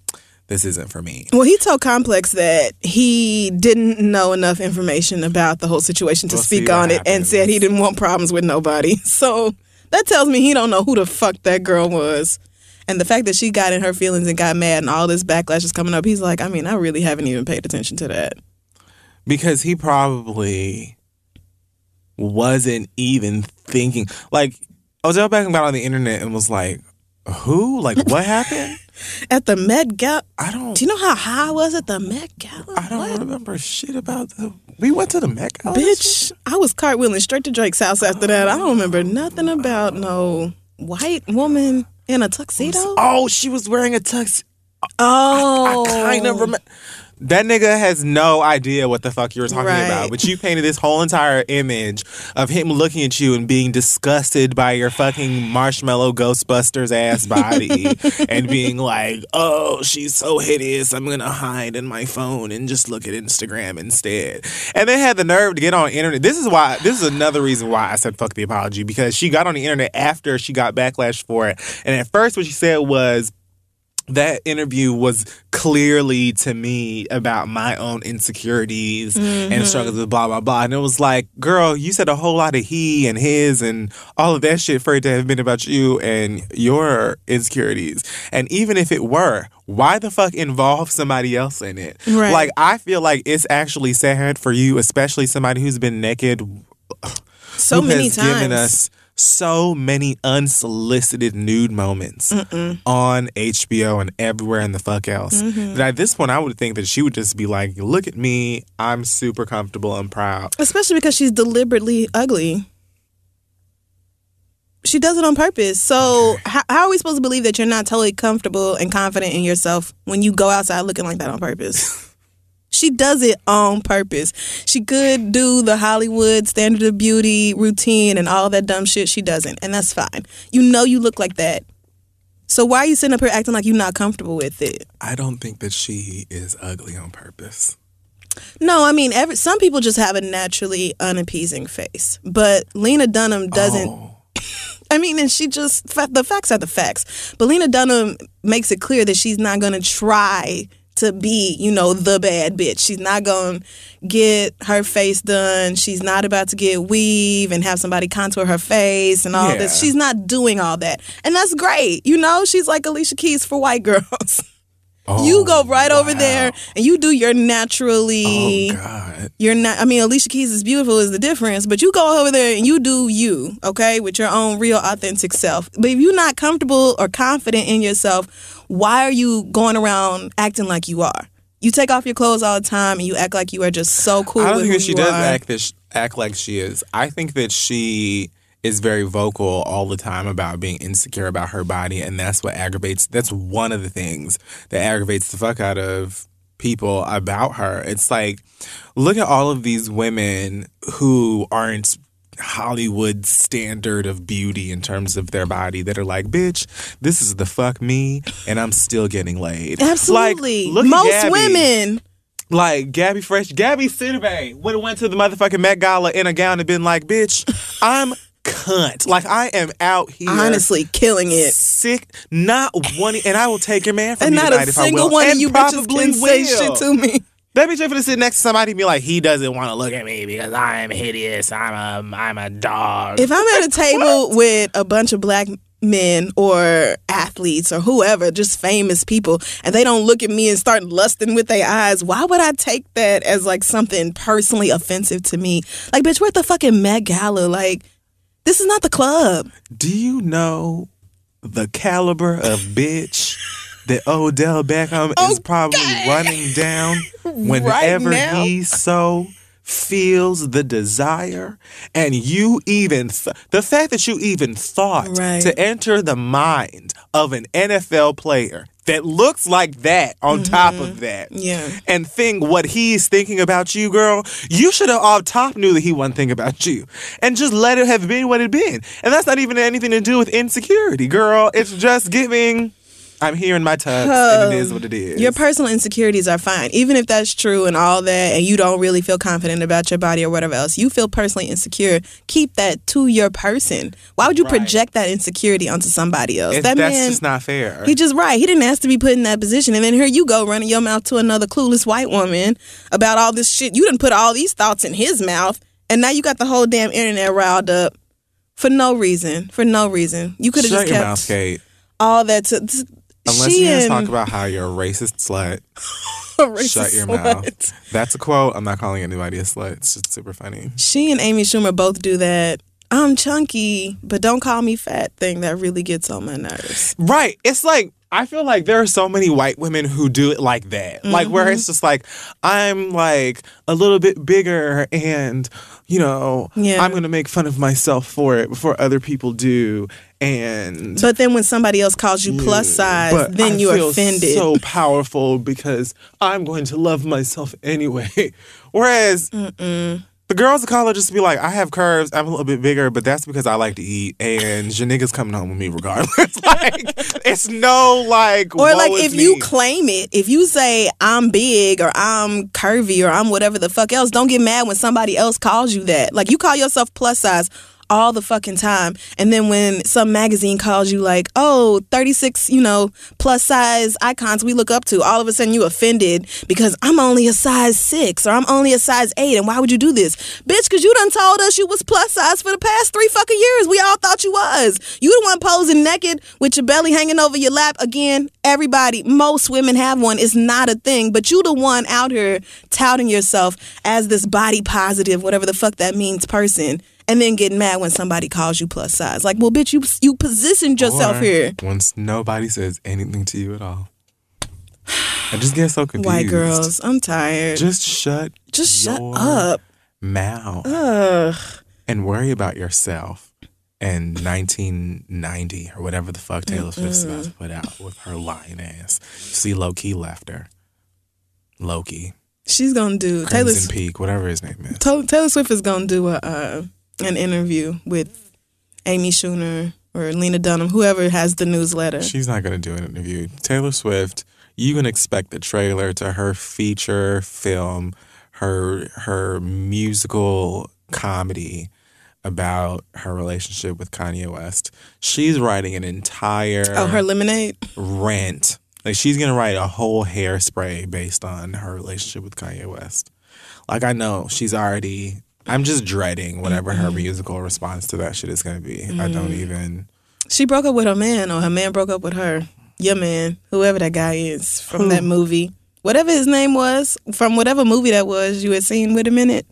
"This isn't for me." Well, he told Complex that he didn't know enough information about the whole situation to We'll speak on it and said he didn't want problems with nobody. So that tells me he don't know who the fuck that girl was. And the fact that she got in her feelings and got mad and all this backlash is coming up, he's like, I mean, I really haven't even paid attention to that. because he probably wasn't even thinking? Like, Odell Beckham got on the internet and was like, "Who? Like, what happened? At the Met Gala. I don't. Do you know how high I was at the Met Gala? I don't What? remember shit about the. We went to the Met Gala. Bitch, I was cartwheeling straight to Drake's house after that. I don't remember nothing about no white woman in a tuxedo. Oh, she was wearing a tux. Oh, I kind of remember. That nigga has no idea what the fuck you were talking Right. about, but you painted this whole entire image of him looking at you and being disgusted by your fucking marshmallow Ghostbusters ass body and being like, oh, she's so hideous. I'm going to hide in my phone and just look at Instagram instead. And they had the nerve to get on internet. This is why, this is another reason why I said fuck the apology because she got on the internet after she got backlash for it. And at first, what she said was, that interview was clearly to me about my own insecurities and mm-hmm. struggles with blah blah blah and it was like girl you said a whole lot of he and his and all of that shit for it to have been about you and your insecurities and even if it were why the fuck involve somebody else in it Right. like i feel like it's actually sad for you especially somebody who's been naked so who many has times. given us so many unsolicited nude moments on HBO and everywhere in the fuck else. Mm-hmm. That at this point, I would think that she would just be like, "Look at me, I'm super comfortable and proud." Especially because she's deliberately ugly. She does it on purpose. So how, how are we supposed to believe that you're not totally comfortable and confident in yourself when you go outside looking like that on purpose? she does it on purpose. She could do the Hollywood standard of beauty routine and all that dumb shit. She doesn't, and that's fine. You know you look like that. So why are you sitting up here acting like you're not comfortable with it? I don't think that she is ugly on purpose. No, I mean, every, some people just have a naturally unappeasing face, but Lena Dunham doesn't. Oh. I mean, and she just the facts are the facts. But Lena Dunham makes it clear that she's not going to try to be, you know, the bad bitch. She's not going to get her face done. She's not about to get weave and have somebody contour her face and all this. She's not doing all that, and that's great. You know, she's like Alicia Keys for white girls. you Oh, go right over there and you do your naturally Oh God. you're not i mean alicia keys is beautiful is the difference but you go over there and you do you okay with your own real authentic self but if you're not comfortable or confident in yourself why are you going around acting like you are you take off your clothes all the time and you act like you are just so cool I don't think that she does are. act this act like she is. I think that she is very vocal all the time about being insecure about her body, and that's what aggravates. That's one of the things that aggravates the fuck out of people about her. It's like, look at all of these women who aren't Hollywood standard of beauty in terms of their body that are like, bitch, this is the fuck me, and I'm still getting laid. absolutely Like, most Gabby. women Like GabiFresh, Gabby Sidibe would have went to the motherfucking Met Gala in a gown and been like, "Bitch, I'm cunt. Like I am out here, honestly killing it sick, not one, and I will take your man from and me not a if I single will, one of and you bitches can say shit to me That bitch finna sit next to somebody and be like, he doesn't want to look at me because I'm hideous. I'm a, I'm a dog. If I'm at a table with a bunch of black men or athletes or whoever, just famous people, and they don't look at me and start lusting with their eyes, why would I take that as like something personally offensive to me? Like, bitch, we're at the fucking Met Gala. Like, this is not the club. Do you know the caliber of bitch that Odell Beckham is probably running down whenever now? he so feels the desire and you even th- the fact that you even thought Right. to enter the mind of an NFL player that looks like that on top of that Mm-hmm. Yeah. and think what he's thinking about you, girl, you should have off top knew that he wasn't thinking about you. And just let it have been what it been. And that's not even anything to do with insecurity, girl. It's just giving I'm here in my tux and it is what it is. Your personal insecurities are fine. Even if that's true and all that, and you don't really feel confident about your body or whatever else, you feel personally insecure, keep that to your person. Why would you Right. project that insecurity onto somebody else? That that's man, just not fair. he just right. He didn't ask to be put in that position. And then here you go running your mouth to another clueless white woman about all this shit. You didn't put all these thoughts in his mouth. And now you got the whole damn internet riled up for no reason. For no reason. You could have just kept mouth, all that to. Unless she you just and talk about how you're a racist slut, a racist shut your slut. mouth. That's a quote. I'm not calling anybody a slut. It's just super funny. She and Amy Schumer both do that I'm chunky, but don't call me fat thing that really gets on my nerves. Right. It's like I feel like there are so many white women who do it like that. Like where Mm-hmm. it's just like I'm like a little bit bigger and you know, Yeah. I'm going to make fun of myself for it before other people do and But then when somebody else calls you plus size, then I you're offended. So powerful because I'm going to love myself anyway. Whereas the girls at college just be like, I have curves, I'm a little bit bigger, but that's because I like to eat, and your nigga's coming home with me regardless. like, it's no like, or like if you claim it, if you say I'm big or I'm curvy or I'm whatever the fuck else, don't get mad when somebody else calls you that. Like you call yourself plus size all the fucking time. And then when some magazine calls you like, oh, 36, you know, plus size icons we look up to, all of a sudden you offended because I'm only a size six or I'm only a size eight. And why would you do this? Bitch, because you done told us you was plus size for the past three fucking years. We all thought you was. You the one posing naked with your belly hanging over your lap. Again, everybody, most women have one. It's not a thing. But you the one out here touting yourself as this body positive, whatever the fuck that means, person and then getting mad when somebody calls you plus size. Like, well, bitch, you you positioned yourself Or here. Once nobody says anything to you at all. I just get so confused. White girls, I'm tired. Just, shut. Just shut up. mouth Ugh. and worry about yourself. In 1990 or whatever the fuck Taylor Swift's about to put out with her lying ass. See, Loki left her. Loki, She's gonna do Taylor. Crimson Peak, whatever his name is. Taylor Taylor Swift is gonna do a uh, an interview with Amy Schumer or Lena Dunham, whoever has the newsletter. She's not going to do an interview. Taylor Swift, you can expect the trailer to her feature film, her her musical comedy about her relationship with Kanye West. She's writing an entire oh, her lemonade. rant. Like she's gonna write a whole hairspray based on her relationship with Kanye West. Like I know she's already. I'm just dreading whatever her mm-hmm. musical response to that shit is gonna be. I don't mm. even. She broke up with her man, or her man broke up with her. Your man, whoever that guy is from Who? that movie, whatever his name was, from whatever movie that was you had seen with him in it,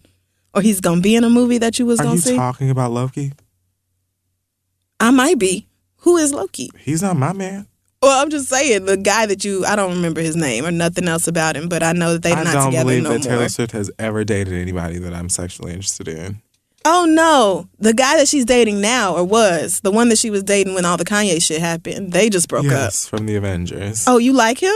or he's gonna be in a movie that you was Are gonna you see. talking about Loki? I might be. Who is Loki? He's not my man. Well, I'm just saying the guy that you. I don't remember his name or nothing else about him, but I know that they're I not don't together believe no that more. Taylor Swift has ever dated anybody that I'm sexually interested in. Oh no, the guy that she's dating now, or was the one that she was dating when all the Kanye shit happened. They just broke up. yes, from the Avengers. Oh, you like him?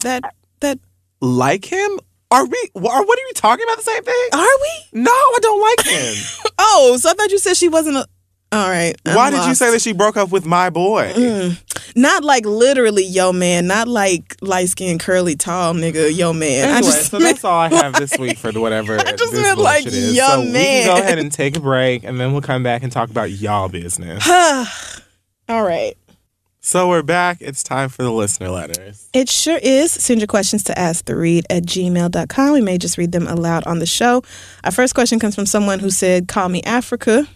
That that Like him? Are we? Are what are we talking about? The same thing? are we? No, I don't like him. Oh, so I thought you said she wasn't a. All right. I'm Why did you say that she broke up with my boy? Mm. Not like literally, yo man. Not like light skinned, curly, tall nigga, yo man. I Anyway, just so that's all I have this week for whatever I just meant, like, is. young so we can go ahead and take a break, and then we'll come back and talk about y'all business. all right. so we're back. It's time for the listener letters. It sure is. Send your questions to ask the read at gmail.com. We may just read them aloud on the show. Our first question comes from someone who said, Call me Africa.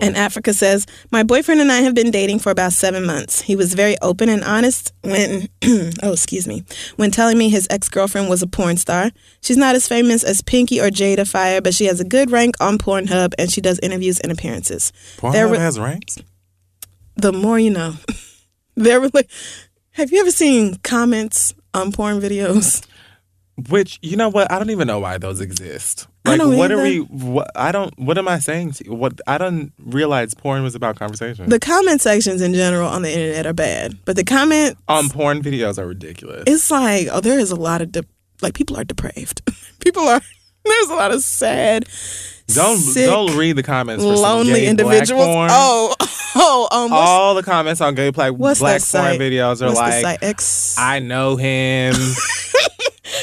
And Africa says, My boyfriend and I have been dating for about seven months. He was very open and honest when, oh, excuse me, when telling me his ex girlfriend was a porn star. She's not as famous as Pinky or Jada Fire, but she has a good rank on Pornhub and she does interviews and appearances. Pornhub were- has ranks. the more you know. They're really. Have you ever seen comments on porn videos? Which you know what? I don't even know why those exist. I Like, don't what are we? What, I don't. What am I saying to you? What I don't realize porn was about conversation. The comment sections in general on the internet are bad, but the comment on porn videos are ridiculous. it's like, oh, there is a lot of de- like people are depraved. people are there's a lot of sad, Don't sick, don't read the comments. Lonely individuals. Oh, oh, um, all the comments on gay black black porn videos are what's like. I know him.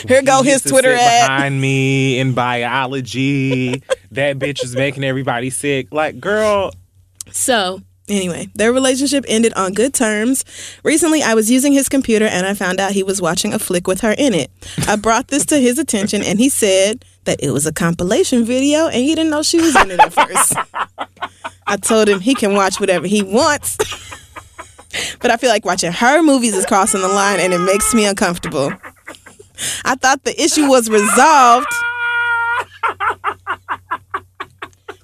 Here go his Twitter sit ad. behind me in biology. that bitch is making everybody sick. Like, girl, So, anyway, their relationship ended on good terms. Recently, I was using his computer and I found out he was watching a flick with her in it. I brought this to his attention and he said that it was a compilation video and he didn't know she was in it at first. I told him he can watch whatever he wants. But I feel like watching her movies is crossing the line and it makes me uncomfortable. I thought the issue was resolved.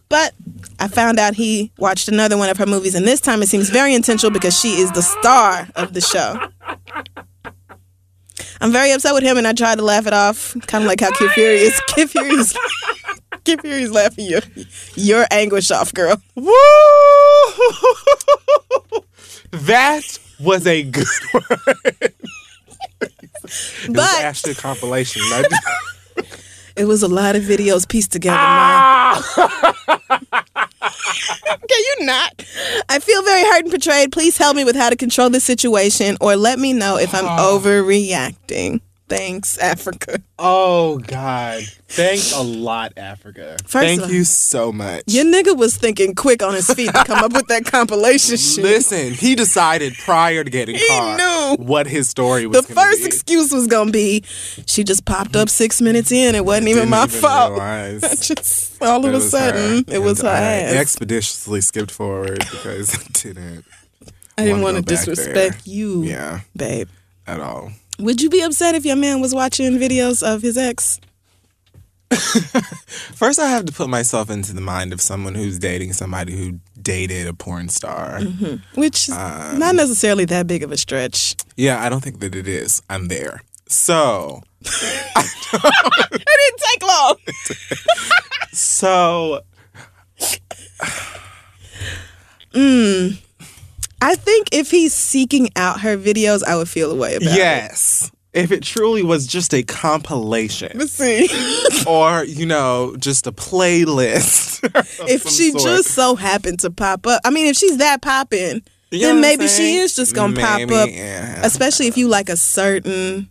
But I found out he watched another one of her movies, and this time it seems very intentional because she is the star of the show. I'm very upset with him, and I tried to laugh it off, kind of like how Kid Fury is. Kid is. Kid is laughing your your anguish off, girl. Woo! that was a good one. It was actually a compilation. it was a lot of videos pieced together. man. Ah! Can you not? I feel very hurt and betrayed. Please help me with how to control this situation or let me know if I'm overreacting. Thanks, Africa. oh God! Thanks a lot, Africa. First Thank all- you so much. Your nigga was thinking quick on his feet to come up with that compilation shit. Listen, he decided prior to getting He caught knew. what his story was. the first be. excuse was gonna be she just popped up six minutes in. It wasn't even my even fault. just all of a sudden, her. it was And her I ass. expeditiously skipped forward because I didn't I didn't want to disrespect you, Yeah, babe. at all. Would you be upset if your man was watching videos of his ex? First, I have to put myself into the mind of someone who's dating somebody who dated a porn star. Which is Um, not necessarily that big of a stretch. Yeah, I don't think that it is. I'm there. So, It didn't take long. so I think if he's seeking out her videos, I would feel a way about it. yes, if it truly was just a compilation Let's see. or you know just a playlist, if she sort. just so happened to pop up, I mean, if she's that popping, You then maybe she is just gonna pop up. yeah. Especially if you like a certain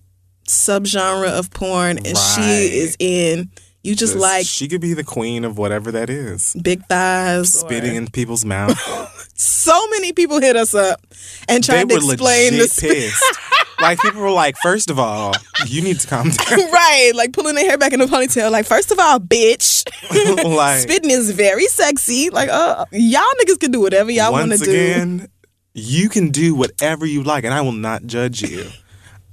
subgenre of porn and she is in, you just Just- like she could be the queen of whatever that is. big thighs. or- Spitting in people's mouth. So many people hit us up and they to were explain legit the sp- pissed. like people were like, first of all, you need to calm down. right, like pulling their hair back in a ponytail. Like, first of all, bitch, like spitting is very sexy. Like, uh, y'all niggas can do whatever y'all want to once do. again, you can do whatever you like, and I will not judge you.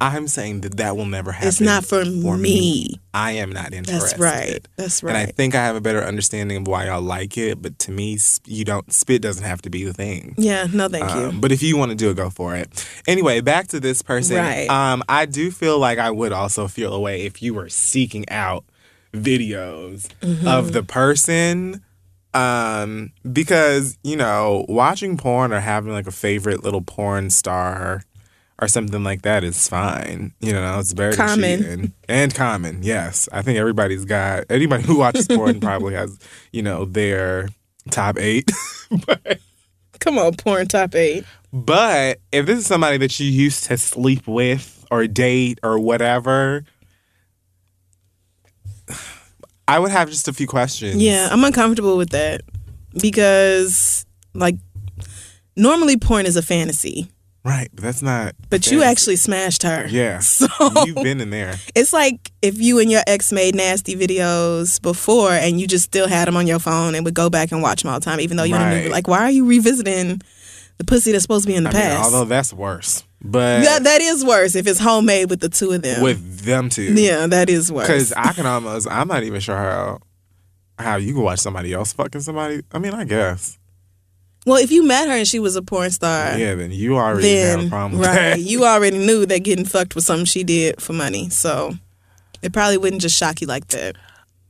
I'm saying that that will never happen. It's not for, me. I am not interested. That's right. That's right. And I think I have a better understanding of why y'all like it, but to me, you don't. Spit doesn't have to be the thing. yeah, no, thank you. Um, but if you want to do it, go for it. Anyway, back to this person. Right. Um, I do feel like I would also feel a way if you were seeking out videos Mm-hmm. of the person. Um, because, you know, watching porn or having like a favorite little porn star or something like that is fine. You know, it's better than Common. And common, yes. I think everybody's got anybody who watches porn probably has, you know, their top eight. but, Come on, porn top eight. But if this is somebody that you used to sleep with or date or whatever, I would have just a few questions. Yeah, I'm uncomfortable with that because, like, normally porn is a fantasy, Right, but that's not. but you actually smashed her. Yeah. So You've been in there. it's like if you and your ex made nasty videos before and you just still had them on your phone and would go back and watch them all the time, even though you didn't Right. even like, why are you revisiting the pussy that's supposed to be in the I mean, past? although that's worse. But that, that is worse if it's homemade with the two of them. with them two. yeah, that is worse. Because I can almost, I'm not even sure how how you can watch somebody else fucking somebody. I mean, I guess. Well, if you met her and she was a porn star, yeah, then you already have a problem with right, that. you already knew that getting fucked was something she did for money. So it probably wouldn't just shock you like that.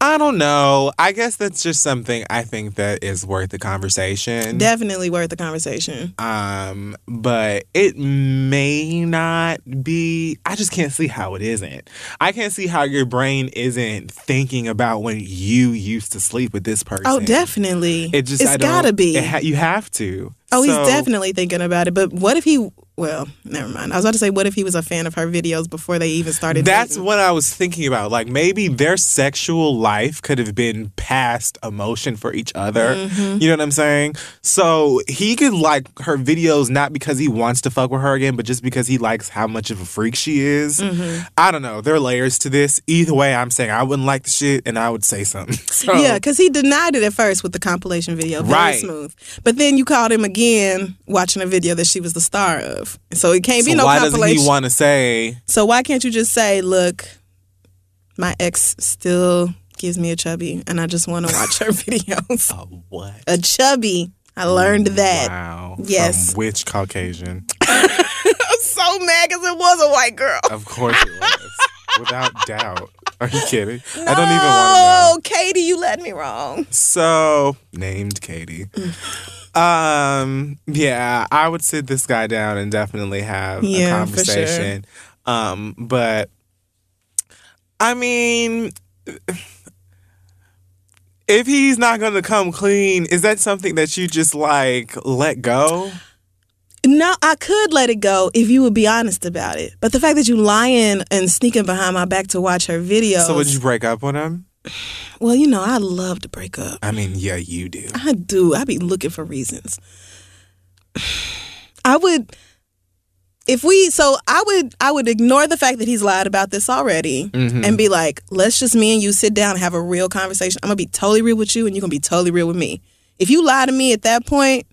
I don't know. I guess that's just something I think that is worth the conversation. Definitely worth the conversation. um, but it may not be. I just can't see how it isn't. I can't see how your brain isn't thinking about when you used to sleep with this person. Oh, definitely. It just it's don't- gotta be. it ha- you have to. Oh, he's definitely thinking about it. But what if he? Well, never mind. I was about to say, what if he was a fan of her videos before they even started? That's dating? what I was thinking about. Like maybe their sexual life could have been past emotion for each other. Mm-hmm. You know what I'm saying? So he could like her videos not because he wants to fuck with her again, but just because he likes how much of a freak she is. Mm-hmm. I don't know. There are layers to this. Either way, I'm saying I wouldn't like the shit and I would say something. So, Yeah, because he denied it at first with the compilation video. Very Right. smooth. But then you called him again watching a video that she was the star of. So it can't so be no why doesn't compilation. he want to say so why can't you just say, look, my ex still gives me a chubby, and I just want to watch her videos. A what? A chubby. I learned that. Wow. Yes. From which Caucasian? I'm so mad because it was a white girl. Of course it was. Without doubt. Are you kidding? No, I don't even want to know. Oh, Katie, you led me wrong. So named Katie. um, yeah, I would sit this guy down and definitely have Yeah, a for sure. conversation. Um, but I mean if he's not gonna come clean, is that something that you just like let go? No, I could let it go if you would be honest about it. But the fact that you lying and sneaking behind my back to watch her videos. So would you break up with him? well, you know, I love to break up. I mean, yeah, you do. I do. I'd be looking for reasons. I would if we so I would I would ignore the fact that he's lied about this already Mhm. and be like, let's just me and you sit down and have a real conversation. I'm gonna be totally real with you and you're gonna be totally real with me. If you lie to me at that point,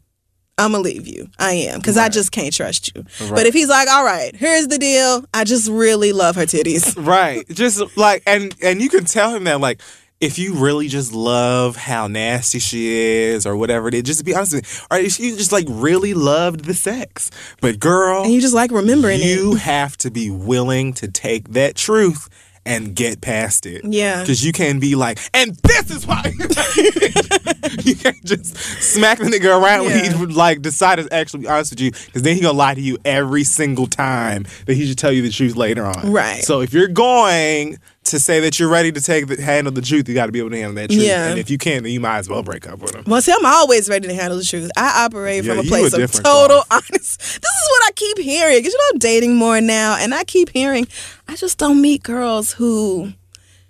I'm gonna leave you. I am because I just can't trust you. Right. But if he's like, all right, here's the deal. I just really love her titties. Right. Just like and and you can tell him that like if you really just love how nasty she is or whatever it is, just to be honest with me, or if you just like really loved the sex. But girl, And you just like remembering you it. have to be willing to take that truth and get past it. Yeah. Because you can be like, and this is why you can't just smack the nigga around when he would like decide to actually be honest with you. Because then he gonna lie to you every single time that he should tell you the truth later on. Right. So if you're going to say that you're ready to take the handle the truth, you got to be able to handle that truth. Yeah. And if you can't, then you might as well break up with him. Well, see, I'm always ready to handle the truth. I operate Yeah, from a place a of total honesty. This is what I keep hearing. Cause you know, I'm dating more now, and I keep hearing, I just don't meet girls who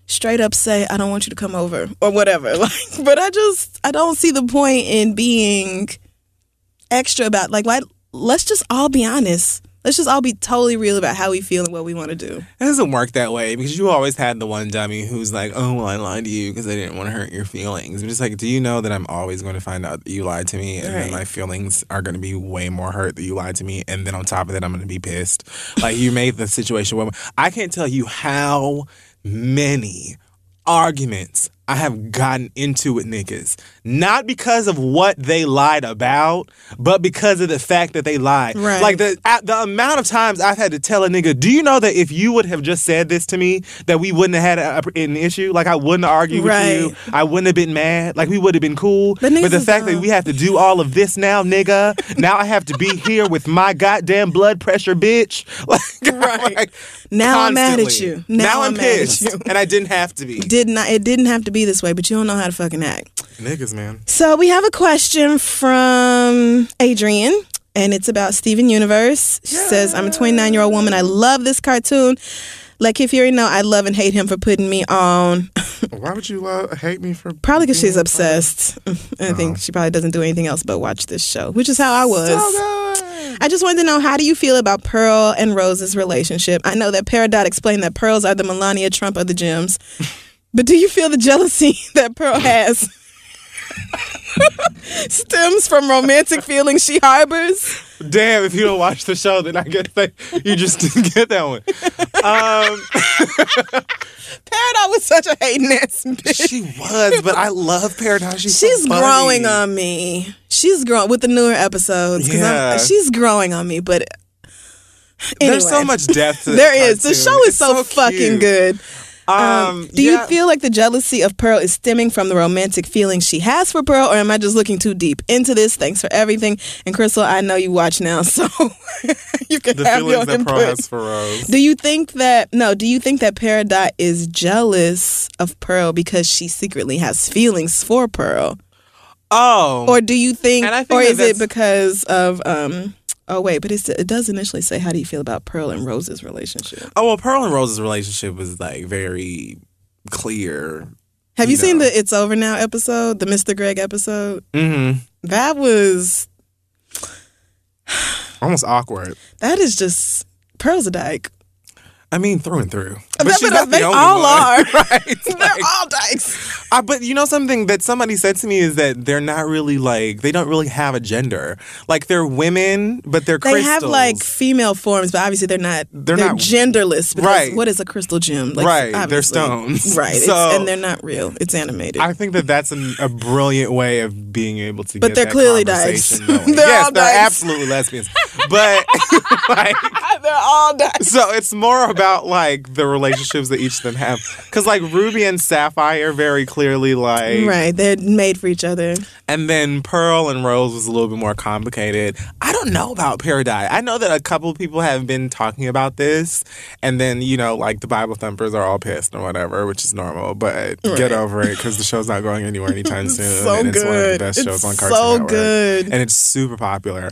straight up say, I don't want you to come over or whatever. Like, but I just, I don't see the point in being extra about, like, why, let's just all be honest. Let's just all be totally real about how we feel and what we want to do. It doesn't work that way because you always had the one dummy who's like, "Oh, well, I lied to you because I didn't want to hurt your feelings." I'm just like, do you know that I'm always going to find out that you lied to me, and then Right. my feelings are going to be way more hurt that you lied to me, and then on top of that, I'm going to be pissed. Like you made the situation where I can't tell you how many arguments I have gotten into with niggas, not because of what they lied about, but because of the fact that they lied. Right. Like the the amount of times I've had to tell a nigga, "Do you know that if you would have just said this to me, that we wouldn't have had a, an issue? Like I wouldn't have argued Right. with you. I wouldn't have been mad. Like we would have been cool. But But the fact that we have to do all of this now, nigga, now I have to be here with my goddamn blood pressure, bitch. Like, Right. like, Now I'm mad at you. Now I'm, I'm at pissed, you. and I didn't have to be. Did not, it didn't have to be this way, but you don't know how to fucking act. Niggas, man. So we have a question from Adrian, and it's about Steven Universe. She says, "I'm a 29 year old woman. I love this cartoon. Like if you already know, I love and hate him for putting me on. Why would you love, hate me for Probably because she's obsessed. I think uh-huh. she probably doesn't do anything else but watch this show, which is how I was. So good. I just wanted to know how do you feel about Pearl and Rose's relationship? I know that Peridot explained that Pearls are the Melania Trump of the gems, but do you feel the jealousy that Pearl has stems from romantic feelings she harbors? Damn, if you don't watch the show, then I guess that you just didn't get that one. Um, Peridot was such a hating ass bitch. she was, but I love Paradise. She's, She's funny. growing on me. She's growing with the newer episodes. 'cause I'm- Yeah. she's growing on me, but There's so much depth to There is. The show is It's so, fucking good. Um, Um, do yeah. you feel like the jealousy of Pearl is stemming from the romantic feelings she has for Pearl, or am I just looking too deep into this? Thanks for everything. And Crissle, I know you watch now, so you can the have your feelings that Pearl input. has for Rose? Do you think that no? Do you think that Peridot is jealous of Pearl because she secretly has feelings for Pearl, Oh, or do you think, think or that is it because of um? Oh wait, but it's, it does initially say how do you feel about Pearl and Rose's relationship? oh well, Pearl and Rose's relationship was like very clear. Have you, You seen the It's Over Now episode, the Mr. Greg episode? Mm-hmm. That was Almost awkward. that is just Pearl's a dyke. I mean, through and through. But That's she's what I- the they only all one. are. right? They're Like- all dykes. Uh, but you know something that somebody said to me is that they're not really like they don't really have a gender. Like they're women, but they're They have like female forms, but obviously they're not. They're They're, not- genderless. Because Right. What is a crystal gem? Like, Right, they're stones. Right. So- and they're not real. It's animated. I think that that's an, a brilliant way of being able to. But they're that clearly dykes. They're yes, all they're dykes. absolutely lesbians. But like, they're all dykes. so it's more about like the relationships that each of them have. Because like Ruby and Sapphire are very clearly like, Right. They're made for each other. and then Pearl and Rose was a little bit more complicated. I don't know about Paradise. I know that a couple people have been talking about this, and then you know like the Bible thumpers are all pissed or whatever, which is normal. But get over it because the show's not going anywhere anytime soon. so and it's one of the best It's shows on Cartoon so Network. good. and it's super popular.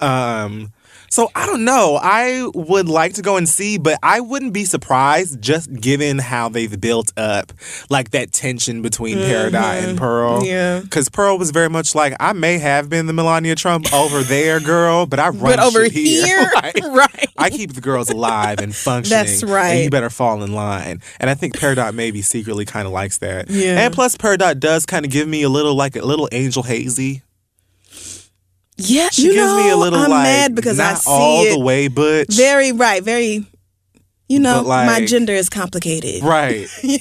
Um, so I don't know. I would like to go and see, but I wouldn't be surprised just given how they've built up like that tension between Paradise and Pearl. Mm-hmm. Yeah. Because Pearl was very much like, I may have been the Melania Trump over there, girl, but I run But over here. here, Like, right. I keep the girls alive and functioning. That's And right. you better fall in line. And I think Peridot maybe secretly kind of likes that. Yeah. And plus, Peridot does kind of give me a little like a little Angel Haze. Yeah, She you gives know, me a little I'm like mad because I see all it the way but very right, very. You know, like- my gender is complicated. right. yeah,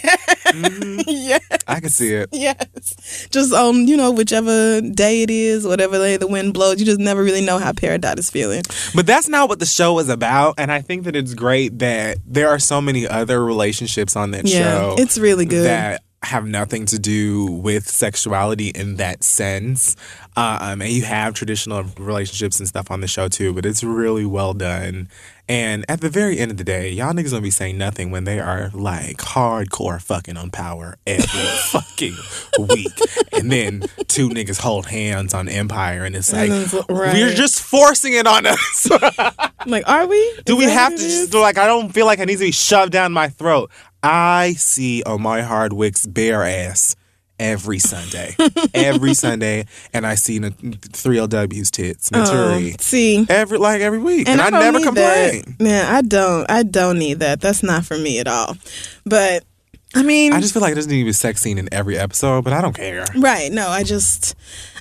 mm-hmm. I can see it. yes. Just on you know whichever day it is, whatever day the wind blows, you just never really know how Peridot is feeling. But that's not what the show is about. And I think that it's great that there are so many other relationships on that Yeah, show. it's really good. That have nothing to do with sexuality in that sense. Um, and you have traditional relationships and stuff on the show too, but it's really well done. And at the very end of the day, y'all niggas gonna be saying nothing when they are like hardcore fucking on power every fucking week. And then two niggas hold hands on Empire and it's like, right. we're just forcing it on us. I'm like, are we? Do Is we have to just like I don't feel like I need to be shoved down my throat. I see Omari Hardwick's bare ass every Sunday. every Sunday and I see the 3LW's tits. Oh, Naturi. Oh, see, Every like every week. and And, I, I, never complain. That. Yeah, I don't. I don't need that. That's not for me at all. But I mean, I just feel like it doesn't need to be a sex scene in every episode, but I don't care. Right. No, I just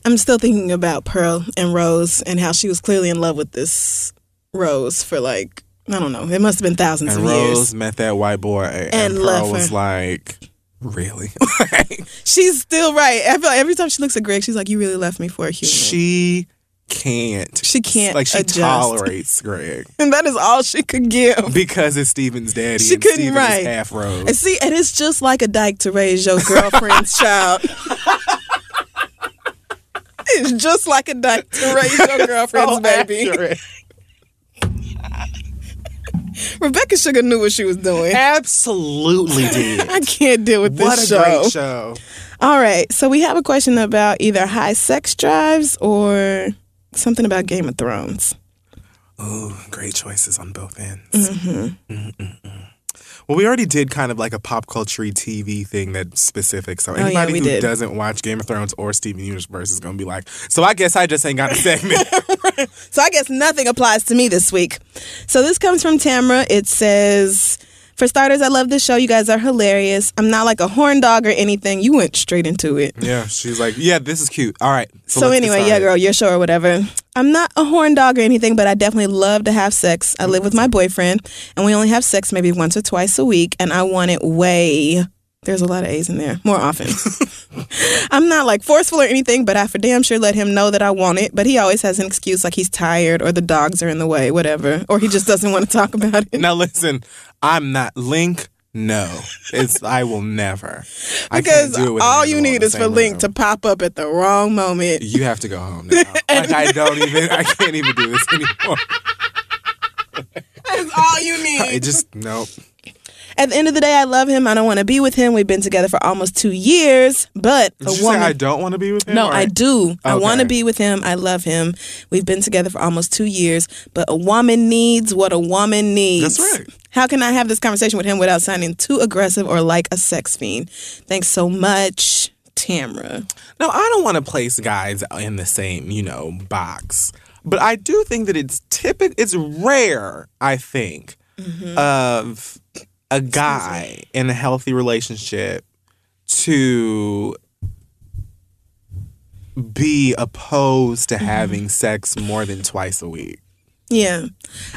I'm still thinking about Pearl and Rose and how she was clearly in love with this Rose for like I don't know. It must have been thousands And of Rose years. met that white boy and, And Pearl was like, Really? She's still right. I feel like every time she looks at Greg, she's like, "You really left me for a human." she can't. She can't Like she adjust. tolerates Greg. and that is all she could give. Because it's Steven's daddy. She couldn't Steven write. half Rose. And see, and it's just like a dyke to raise your girlfriend's child. It's just like a dyke to raise your girlfriend's So baby. accurate. Rebecca Sugar knew what she was doing. Absolutely did. I can't deal with this What a show. great show. All right, so we have a question about either high sex drives or something about Game of Thrones. Ooh, great choices on both ends. Mm-hmm. Well, we already did kind of like a pop culture TV thing that's specific. So Oh, yeah, anybody who did. doesn't watch Game of Thrones or Steven Universe is going to be like, so I guess I just ain't got a segment. So I guess nothing applies to me this week. So this comes from Tamra. It says, For starters, I love this show. You guys are hilarious. I'm not like a horn dog or anything. You went straight into it. yeah, she's like, yeah, this is cute. All right. So, get anyway, yeah, girl, your show or whatever. I'm not a horn dog or anything, but I definitely love to have sex. I live with my boyfriend, and we only have sex maybe once or twice a week, and I want it way. There's a lot of A's in there, more often. I'm not like forceful or anything, but I for damn sure let him know that I want it. But he always has an excuse like he's tired or the dogs are in the way, whatever, or he just doesn't want to talk about it. Now listen, I'm not Link. No, it's I will never. Because do it all you need is for Link room. to pop up at the wrong moment. You have to go home now. like I don't even. I can't even do this anymore. That's all you need. I just nope. At the end of the day, I love him. I don't want to be with him. We've been together for almost two years, but Did a you woman. say I don't want to be with him? no, or- I do. I want to be with him. I love him. We've been together for almost two years, but a woman needs what a woman needs. That's right. How can I have this conversation with him without sounding too aggressive or like a sex fiend? Thanks so much, Tamra. No, I don't want to place guys in the same, you know, box. But I do think that it's typical. It's rare, I think, mm-hmm. of a guy in a healthy relationship to be opposed to mm-hmm. having sex more than twice a week. Yeah.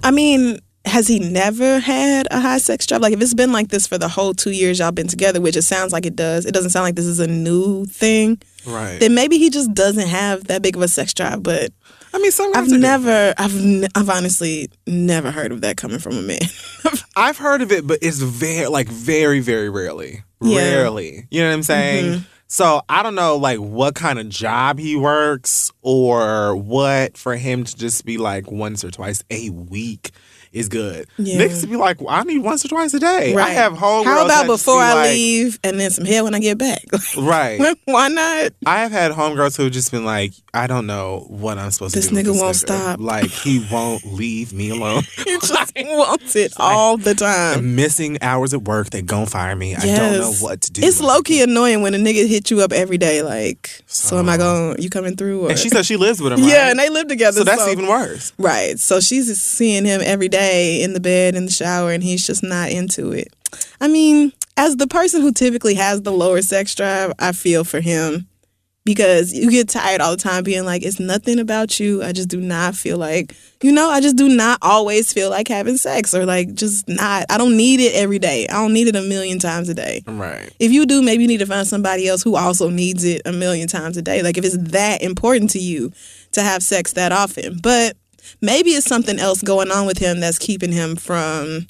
I mean, has he never had a high sex drive? Like, if it's been like this for the whole two years y'all been together, which it sounds like it does, it doesn't sound like this is a new thing, Right. then maybe he just doesn't have that big of a sex drive. But I mean, some I've never, I've, n- I've honestly never heard of that coming from a man. I've heard of it, but it's very like very very rarely. Yeah. Rarely. You know what I'm saying? Mm-hmm. So I don't know like what kind of job he works or what for him to just be like once or twice a week is good. Yeah. Niggas be like, well, I need once or twice a day. I have homegirls. How about before be I like- leave and then some hair when I get back? Right. Why not? I have had homegirls who have just been like, I don't know what I'm supposed This to do. nigga this won't nigga. stop. Like he won't leave me alone. He just wants it all the time. I'm missing hours at work. They gon' fire me. I don't know what to do. It's low key annoying when a nigga hit you up every day. Like, so, am I going? You coming through? Or? And she said she lives with him. Right? yeah, and they live together. so that's even worse. right. So she's seeing him every day in the bed, in the shower, and he's just not into it. I mean, as the person who typically has the lower sex drive, I feel for him because you get tired all the time being like, it's nothing about you. I just do not feel like, you know, I just do not always feel like having sex or like just not. I don't need it every day. I don't need it a million times a day. Right. If you do, maybe you need to find somebody else who also needs it a million times a day. Like if it's that important to you to have sex that often. But maybe it's something else going on with him that's keeping him from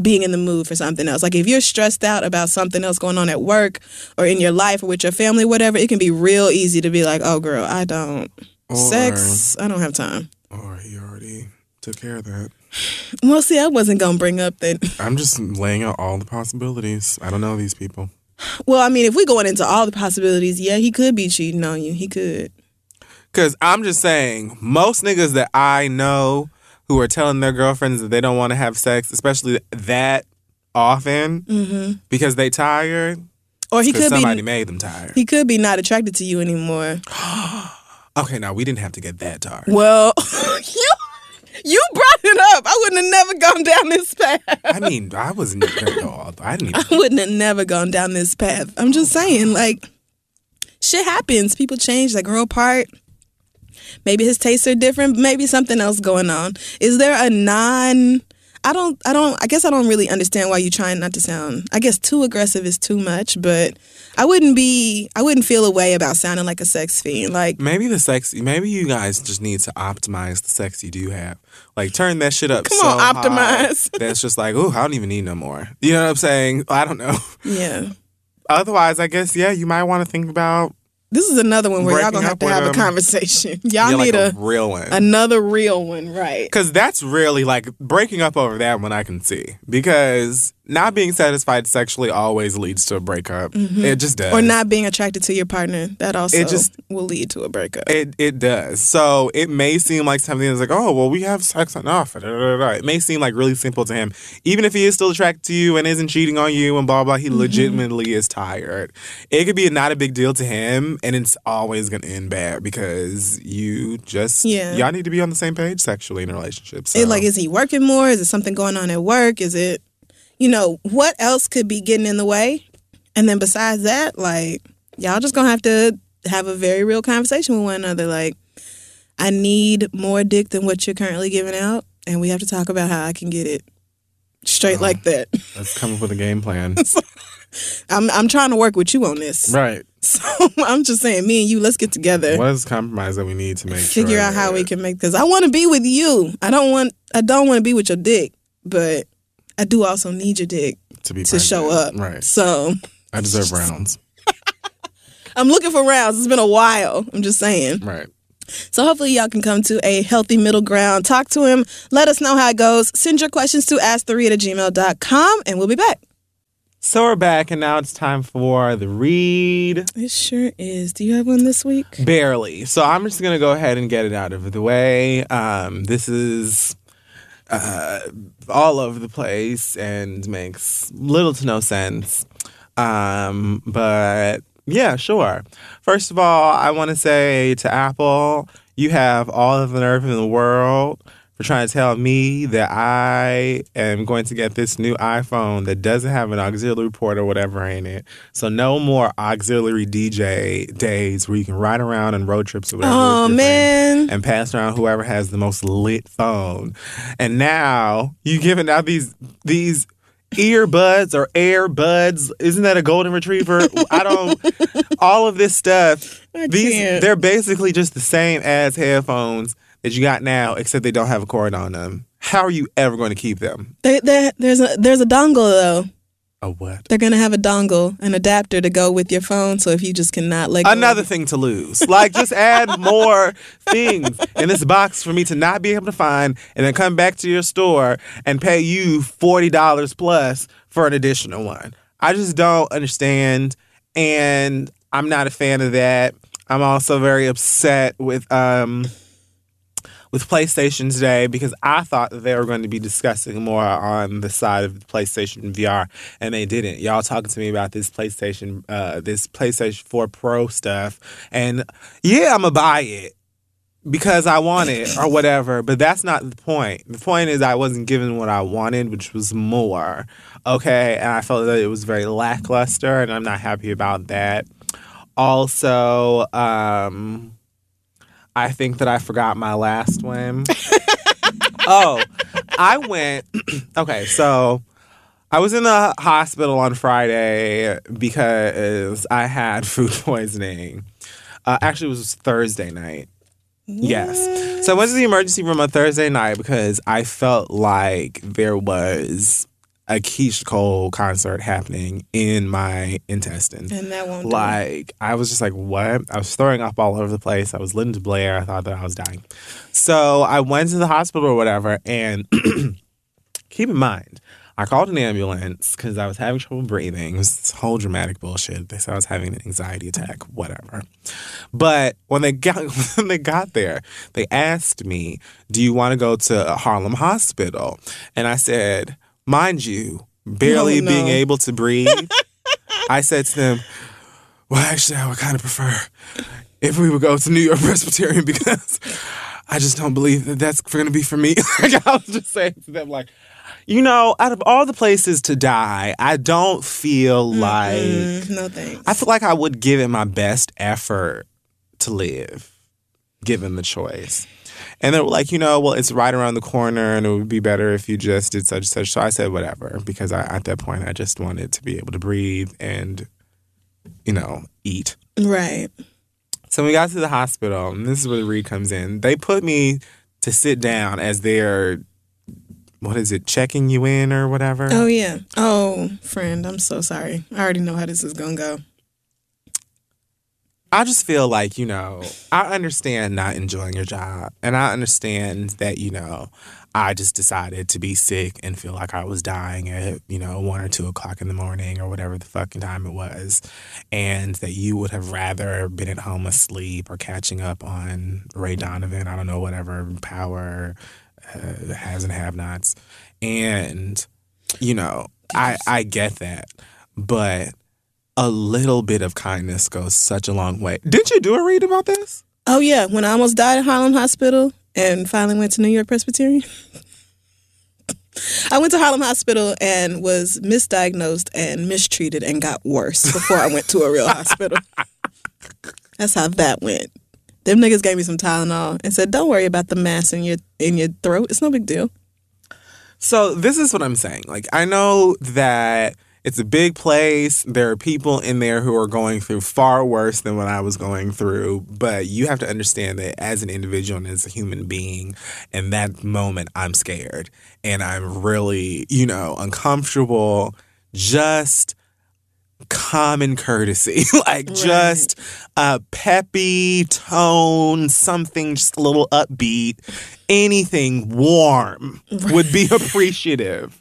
being in the mood for something else. Like if you're stressed out about something else going on at work or in your life or with your family, whatever, it can be real easy to be like, oh girl, I don't. Or- Sex, I don't have time. Or he already took care of that. Well, see, I wasn't going to bring up that. I'm just laying out all the possibilities. I don't know these people. Well, I mean, if we're going into all the possibilities, yeah, he could be cheating on you. He could. Because I'm just saying, most niggas that I know who are telling their girlfriends that they don't want to have sex, especially that often, because they tired, Or Mm-hmm. he could somebody be made them tired. he could be not attracted to you anymore. Okay, now we didn't have to get that tired. Well, you you brought it up. I wouldn't have never gone down this path. I mean, I wasn't even all. I didn't even. I wouldn't have never gone down this path. I'm just saying, like, shit happens. People change. They grow apart. Maybe his tastes are different. Maybe something else going on. Is there a non? I don't. I don't. I guess I don't really understand why you're trying not to sound. I guess too aggressive is too much, but I wouldn't be. I wouldn't feel a way about sounding like a sex fiend. Like Maybe the sex. Maybe you guys just need to optimize the sex you do have. Like turn that shit up. Come so on, optimize. That's just like, oh, I don't even need no more. You know what I'm saying? I don't know. yeah. Otherwise, I guess yeah, you might want to think about This is another one where y'all gonna have to have a conversation. Y'all yeah, need like a, a real one. another real one, right? Because that's really like breaking up over that one I can see. Because not being satisfied sexually always leads to a breakup. It just does. Mm-hmm. Or not being attracted to your partner. That also It just- will lead to a breakup. It it does. So it may seem like something that's like, oh, well, we have sex enough. da, da, da, da. It may seem like really simple to him. Even if he is still attracted to you and isn't cheating on you and blah, blah, he Mm-hmm. legitimately is tired. It could be not a big deal to him and it's always going to end bad because you just, Yeah. y'all need to be on the same page sexually in a relationship. So. It like is he working more? Is it something going on at work? Is it you know, what else could be getting in the way? And then besides that, like y'all just gonna have to have a very real conversation with one another. Like, I need more dick than what you're currently giving out, and we have to talk about how I can get it straight like that. Let's come up with a game plan. I'm I'm trying to work with you on this. right. So I'm just saying, me and you, let's get together. What is the compromise that we need to make figure sure out how we can make because I want to be with you. I don't want I don't want to be with your dick, but I do also need your dick to be to show up. Right. So I deserve rounds. I'm looking for rounds. It's been a while. I'm just saying. Right. So hopefully y'all can come to a healthy middle ground. Talk to him. Let us know how it goes. Send your questions to ask3 at gmail.com and we'll be back. So we're back, and now it's time for the read. It sure is. Do you have one this week? Barely. So I'm just gonna go ahead and get it out of the way. Um, this is uh, all over the place and makes little to no sense. Um, but yeah, sure. First of all, I want to say to Apple, you have all of the nerve in the world for trying to tell me that I am going to get this new iPhone that doesn't have an auxiliary port or whatever in it. So no more auxiliary DJ days where you can ride around on road trips or whatever. Oh man. And pass around whoever has the most lit phone. And now you giving out these these earbuds or airbuds. Isn't that a golden retriever? I don't all of this stuff. I These can't. they're basically just the same as headphones that you got now, except they don't have a cord on them. How are you ever going to keep them? They, there's a there's a dongle though. A what? They're gonna have a dongle, an adapter to go with your phone. So if you just cannot like Another thing to lose. Like, just add more things in this box for me to not be able to find and then come back to your store and pay you $40 plus for an additional one. I just don't understand. And I'm not a fan of that. I'm also very upset with um with PlayStation today because I thought that they were going to be discussing more on the side of the PlayStation VR, and they didn't. Y'all talking to me about this PlayStation, uh, this PlayStation 4 Pro stuff, and yeah, I'm gonna buy it because I want it or whatever. But that's not the point. The point is I wasn't given what I wanted, which was more. Okay, and I felt that it was very lackluster, and I'm not happy about that. Also, um, I think that I forgot my last one. oh, I went. okay, so I was in the hospital on Friday because I had food poisoning. Uh, actually, it was Thursday night. Yes. So I went to the emergency room on Thursday night because I felt like there was a Keyshia Cole concert happening in my intestines. and that won't. Like I was just like, what? I was throwing up all over the place. I was listening to Blair. I thought that I was dying. So I went to the hospital or whatever, and keep in mind, I called an ambulance because I was having trouble breathing. It was this whole dramatic bullshit. They said I was having an anxiety attack, whatever. But when they got when they got there, they asked me, "Do you want to go to Harlem Hospital?" And I said, "Mind you, barely Oh, no. being able to breathe." I said to them, "Well, actually, I would kind of prefer if we would go to New York Presbyterian because I just don't believe that that's going to be for me." like I was just saying to them, like. You know, out of all the places to die, I don't feel like Mm, no thanks. I feel like I would give it my best effort to live, given the choice. And they were like, you know, well, it's right around the corner, and it would be better if you just did such and such. So I said, whatever, because I, at that point, I just wanted to be able to breathe and, you know, eat. right. So we got to the hospital, and this is where the read comes in. They put me to sit down as they're, what is it, checking you in or whatever. Oh yeah. Oh, friend, I'm so sorry. I already know how this is gonna go. I just feel like, you know, I understand not enjoying your job. And I understand that, you know, I just decided to be sick and feel like I was dying at, you know, one or two o'clock in the morning or whatever the fucking time it was. And that you would have rather been at home asleep or catching up on Ray Donovan, I don't know, whatever power uh, has and have nots. And, you know, I, I get that. But a little bit of kindness goes such a long way. Didn't you do a read about this? Oh yeah, when I almost died at Harlem Hospital and finally went to New York Presbyterian. I went to Harlem Hospital and was misdiagnosed and mistreated and got worse before I went to a real hospital. That's how that went. Them niggas gave me some Tylenol and said, "Don't worry about the mass in your in your throat. It's no big deal." So this is what I'm saying. Like I know that it's a big place. There are people in there who are going through far worse than what I was going through, but you have to understand that as an individual and as a human being, in that moment I'm scared. And I'm really, you know, uncomfortable. Just common courtesy. Like just a peppy tone something just a little upbeat. Anything warm would be appreciative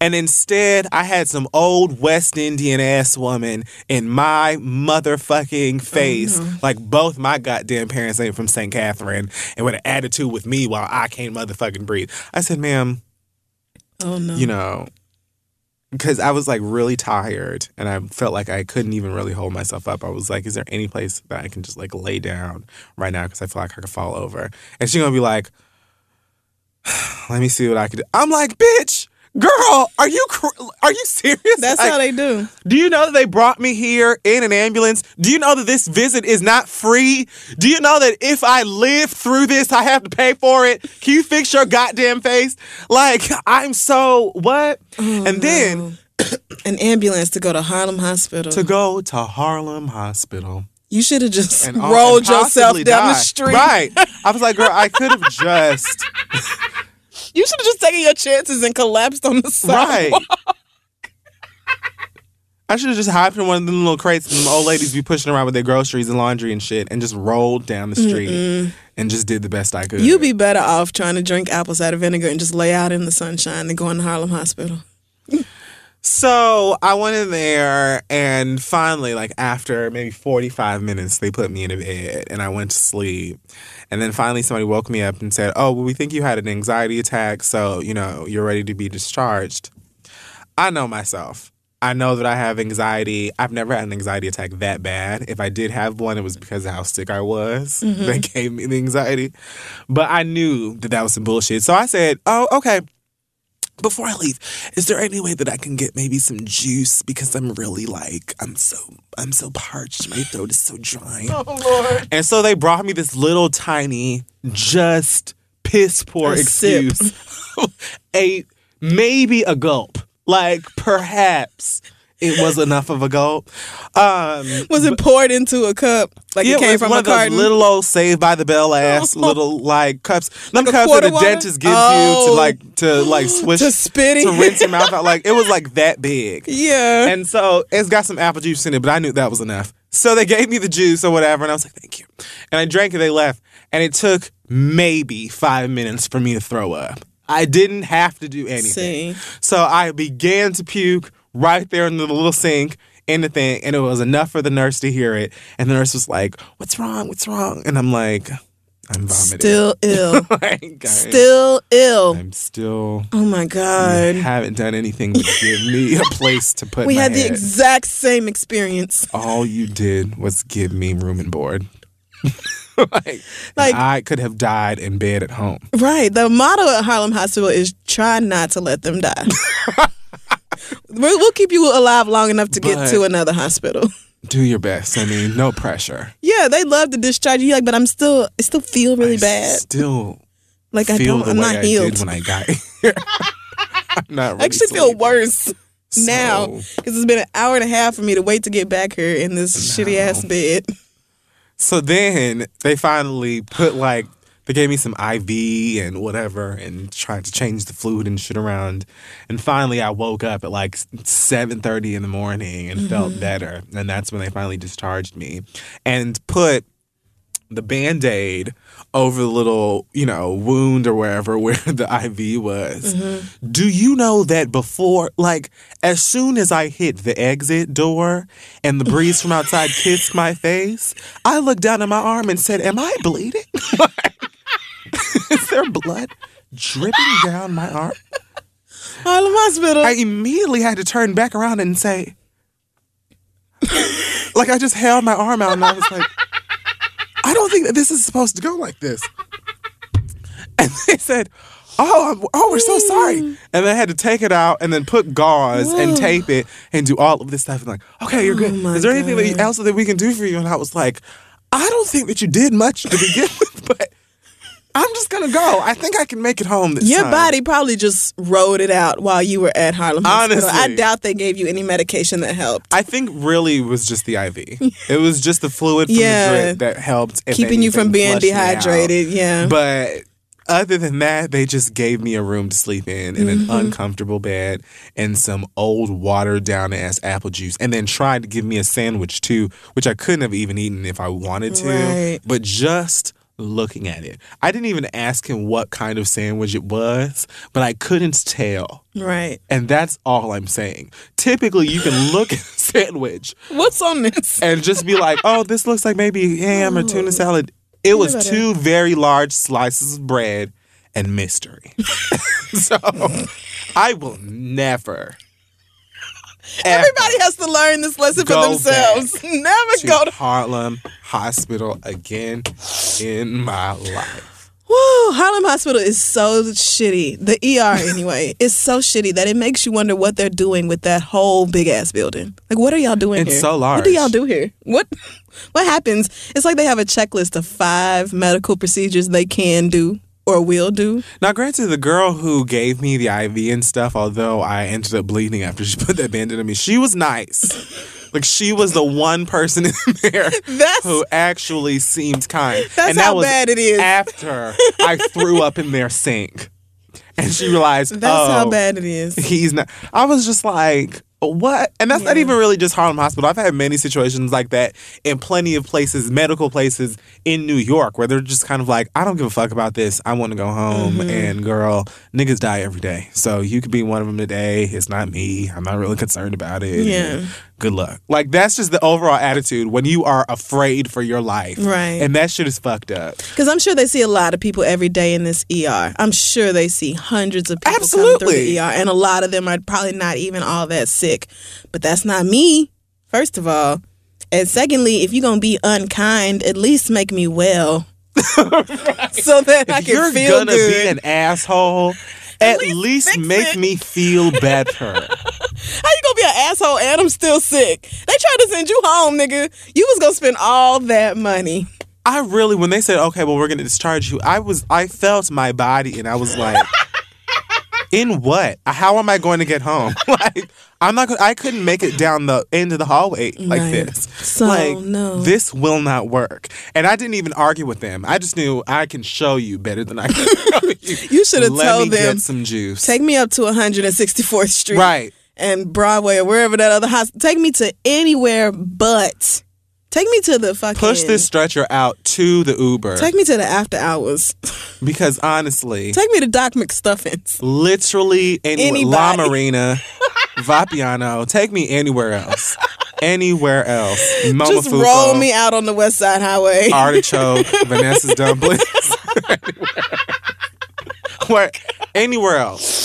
and instead i had some old west indian ass woman in my motherfucking face mm-hmm. like both my goddamn parents ain't from st catherine and with an attitude with me while i can't motherfucking breathe i said ma'am Oh no. you know, because I was like really tired and I felt like I couldn't even really hold myself up. I was like, is there any place that I can just like lay down right now? Because I feel like I could fall over. And she's gonna be like, let me see what I can do. I'm like, bitch, girl, are you cr- are you serious? That's Like, how they do. Do you know that they brought me here in an ambulance? Do you know that this visit is not free? Do you know that if I live through this, I have to pay for it? Can you fix your goddamn face? Like, I'm so what? Oh, and then An ambulance to go to Harlem Hospital. to go to Harlem Hospital. you should have just And rolled and yourself down the street. Right. I was like, girl, I could have just. You should have just taken your chances and collapsed on the side. Right. sidewalk. I should have just hopped in one of them little crates and them old ladies be pushing around with their groceries and laundry and shit and just rolled down the street and just did the best I could. You'd be better off trying to drink apple cider vinegar and just lay out in the sunshine than going to Harlem Hospital. So I went in there and finally, like after maybe 45 minutes, they put me in a bed and I went to sleep. And then finally somebody woke me up and said, Oh, well, we think you had an anxiety attack, so you know, you're ready to be discharged. I know myself. I know that I have anxiety. I've never had an anxiety attack that bad. If I did have one, it was because of how sick I was mm-hmm. that gave me the anxiety. But I knew that that was some bullshit. So I said, Oh, okay before I leave, is there any way that I can get maybe some juice because I'm really like I'm so I'm so parched. My throat is so dry. Oh, Lord. And so they brought me this little tiny, just piss poor A excuse. a maybe a gulp. Like perhaps it was enough of a gulp. Um Was it poured into a cup like yeah, it came was from one a of those carton? little old Saved by the Bell ass little like cups. Them Like a cups that the water? dentist gives you Oh. to like to like swish to spit to rinse your mouth out. Like it was like that big. yeah. And so it's got some apple juice in it, but I knew that was enough. So they gave me the juice or whatever, and I was like, thank you. And I drank it, they left. And it took maybe five minutes for me to throw up. I didn't have to do anything. See. So I began to puke right there in the little sink in the thing, and it was enough for the nurse to hear it. And the nurse was like, What's wrong? What's wrong? And I'm like, I'm vomiting. Still ill. like, I- Still ill. I'm still Oh my God. haven't done anything but give me a place to put We my had the head. exact same experience. all you did was give me room and board. like, Like- and I could have died in bed at home. Right. The motto at Harlem Hospital is try not to let them die. we'll, we'll keep you alive long enough to get But- to another hospital. Do your best. I mean, no pressure. Yeah, they love to discharge you, like, but I'm still, I still feel really I bad. Still Like I feel don't, the I'm way not I healed. did when I got here. I'm not. I Really actually feel sleeping. worse now So- because it's been an hour and a half for me to wait to get back here in this shitty ass bed. So then they finally put like they gave me some IV and whatever and tried to change the fluid and shit around. And finally I woke up at like seven thirty in the morning and felt Mm-hmm. better. And that's when they finally discharged me and put the band-aid over the little, you know, wound or wherever where the IV was. Mm-hmm. Do you know that before like as soon as I hit the exit door and the breeze from outside kissed my face, I looked down at my arm and said, Am I bleeding? Is there blood dripping down my arm? Harlem Hospital. I immediately had to turn back around and say, like I just held my arm out and I was like, I don't think that this is supposed to go like this. And they said, Oh, I'm- oh, we're so sorry. And they had to take it out and then put gauze and tape it and do all of this stuff. And like, okay, you're good. Oh my Is there anything that you, else that we can do for you? And I was like, I don't think that you did much to begin with, but I'm just gonna go. I think I can make it home this Your time. body probably just rode it out while you were at Harlem Hospital. I doubt they gave you any medication that helped. I think really it was just the IV. it was just the fluid from Yeah. the drip that helped. Keeping you from being flush me out. dehydrated. Yeah. But other than that, they just gave me a room to sleep in, in Mm-hmm. an uncomfortable bed, and some old watered down ass apple juice, and then tried to give me a sandwich too, which I couldn't have even eaten if I wanted to. Right. But just looking at it, I didn't even ask him what kind of sandwich it was, but I couldn't tell. right. And that's all I'm saying. Typically, you can look at a sandwich What's on this? and just be like, oh, this looks like maybe ham or tuna oh. salad. It was two very large slices of bread and mystery. so I will never. Ever Everybody has to learn this lesson for Go themselves. back Never to go to. Harlem Hospital again in my life. Woo. Harlem Hospital is so shitty. The ER, anyway, is so shitty that it makes you wonder what they're doing with that whole big ass building. Like, what are y'all doing It's here? so large. What do y'all do here? What What happens? It's like they have a checklist of five medical procedures they can do or will do. Now, granted, the girl who gave me the IV and stuff, although I ended up bleeding after she put that band-aid on me, she was nice. like she was the one person in there That's who actually seemed kind. That's and that how was bad it is. After I threw up in their sink, and she realized that's oh, how bad it is. he's not. I was just like, what? And that's not even really just Harlem Hospital. I've had many situations like that in plenty of places, medical places in New York, where they're just kind of like, I don't give a fuck about this. I want to go home. Mm-hmm. And girl, niggas die every day. So you could be one of them today. It's not me. I'm not really concerned about it. Yeah. Good luck. Like that's just the overall attitude when you are afraid for your life. Right. And that shit is fucked up. Because I'm sure they see a lot of people every day in this ER. I'm sure they see hundreds of people come through the ER, and a lot of them are probably not even all that sick. But that's not me, first of all. And secondly, if you're going to be unkind, at least make me well. so that I If can you're feel gonna good. be an asshole, at least least make it. me feel better. How you gonna be an asshole and I'm still sick? They tried to send you home, nigga. You was gonna spend all that money. I really, when they said, "Okay, well, we're to discharge you," I was, I felt my body, and I was like, "In what? How am I going to get home? like, I'm not. Gonna, I couldn't make it down the end of the hallway like Right. this. So, like, no. this will not work." And I didn't even argue with them. I just knew I can show you better than I can show you. You should have told me them, get some juice. take me up to 164th Street. right. and Broadway or wherever that other house. Take me to anywhere but. Take me to the fucking. Push this stretcher out to the Uber Take me to the after hours. because honestly, Take me to Doc McStuffins. literally any La Marina, Vapiano, take me anywhere else. Anywhere else. Just Momofuku, roll me out on the West Side Highway. Artichoke, Vanessa's dumplings. Where anywhere else.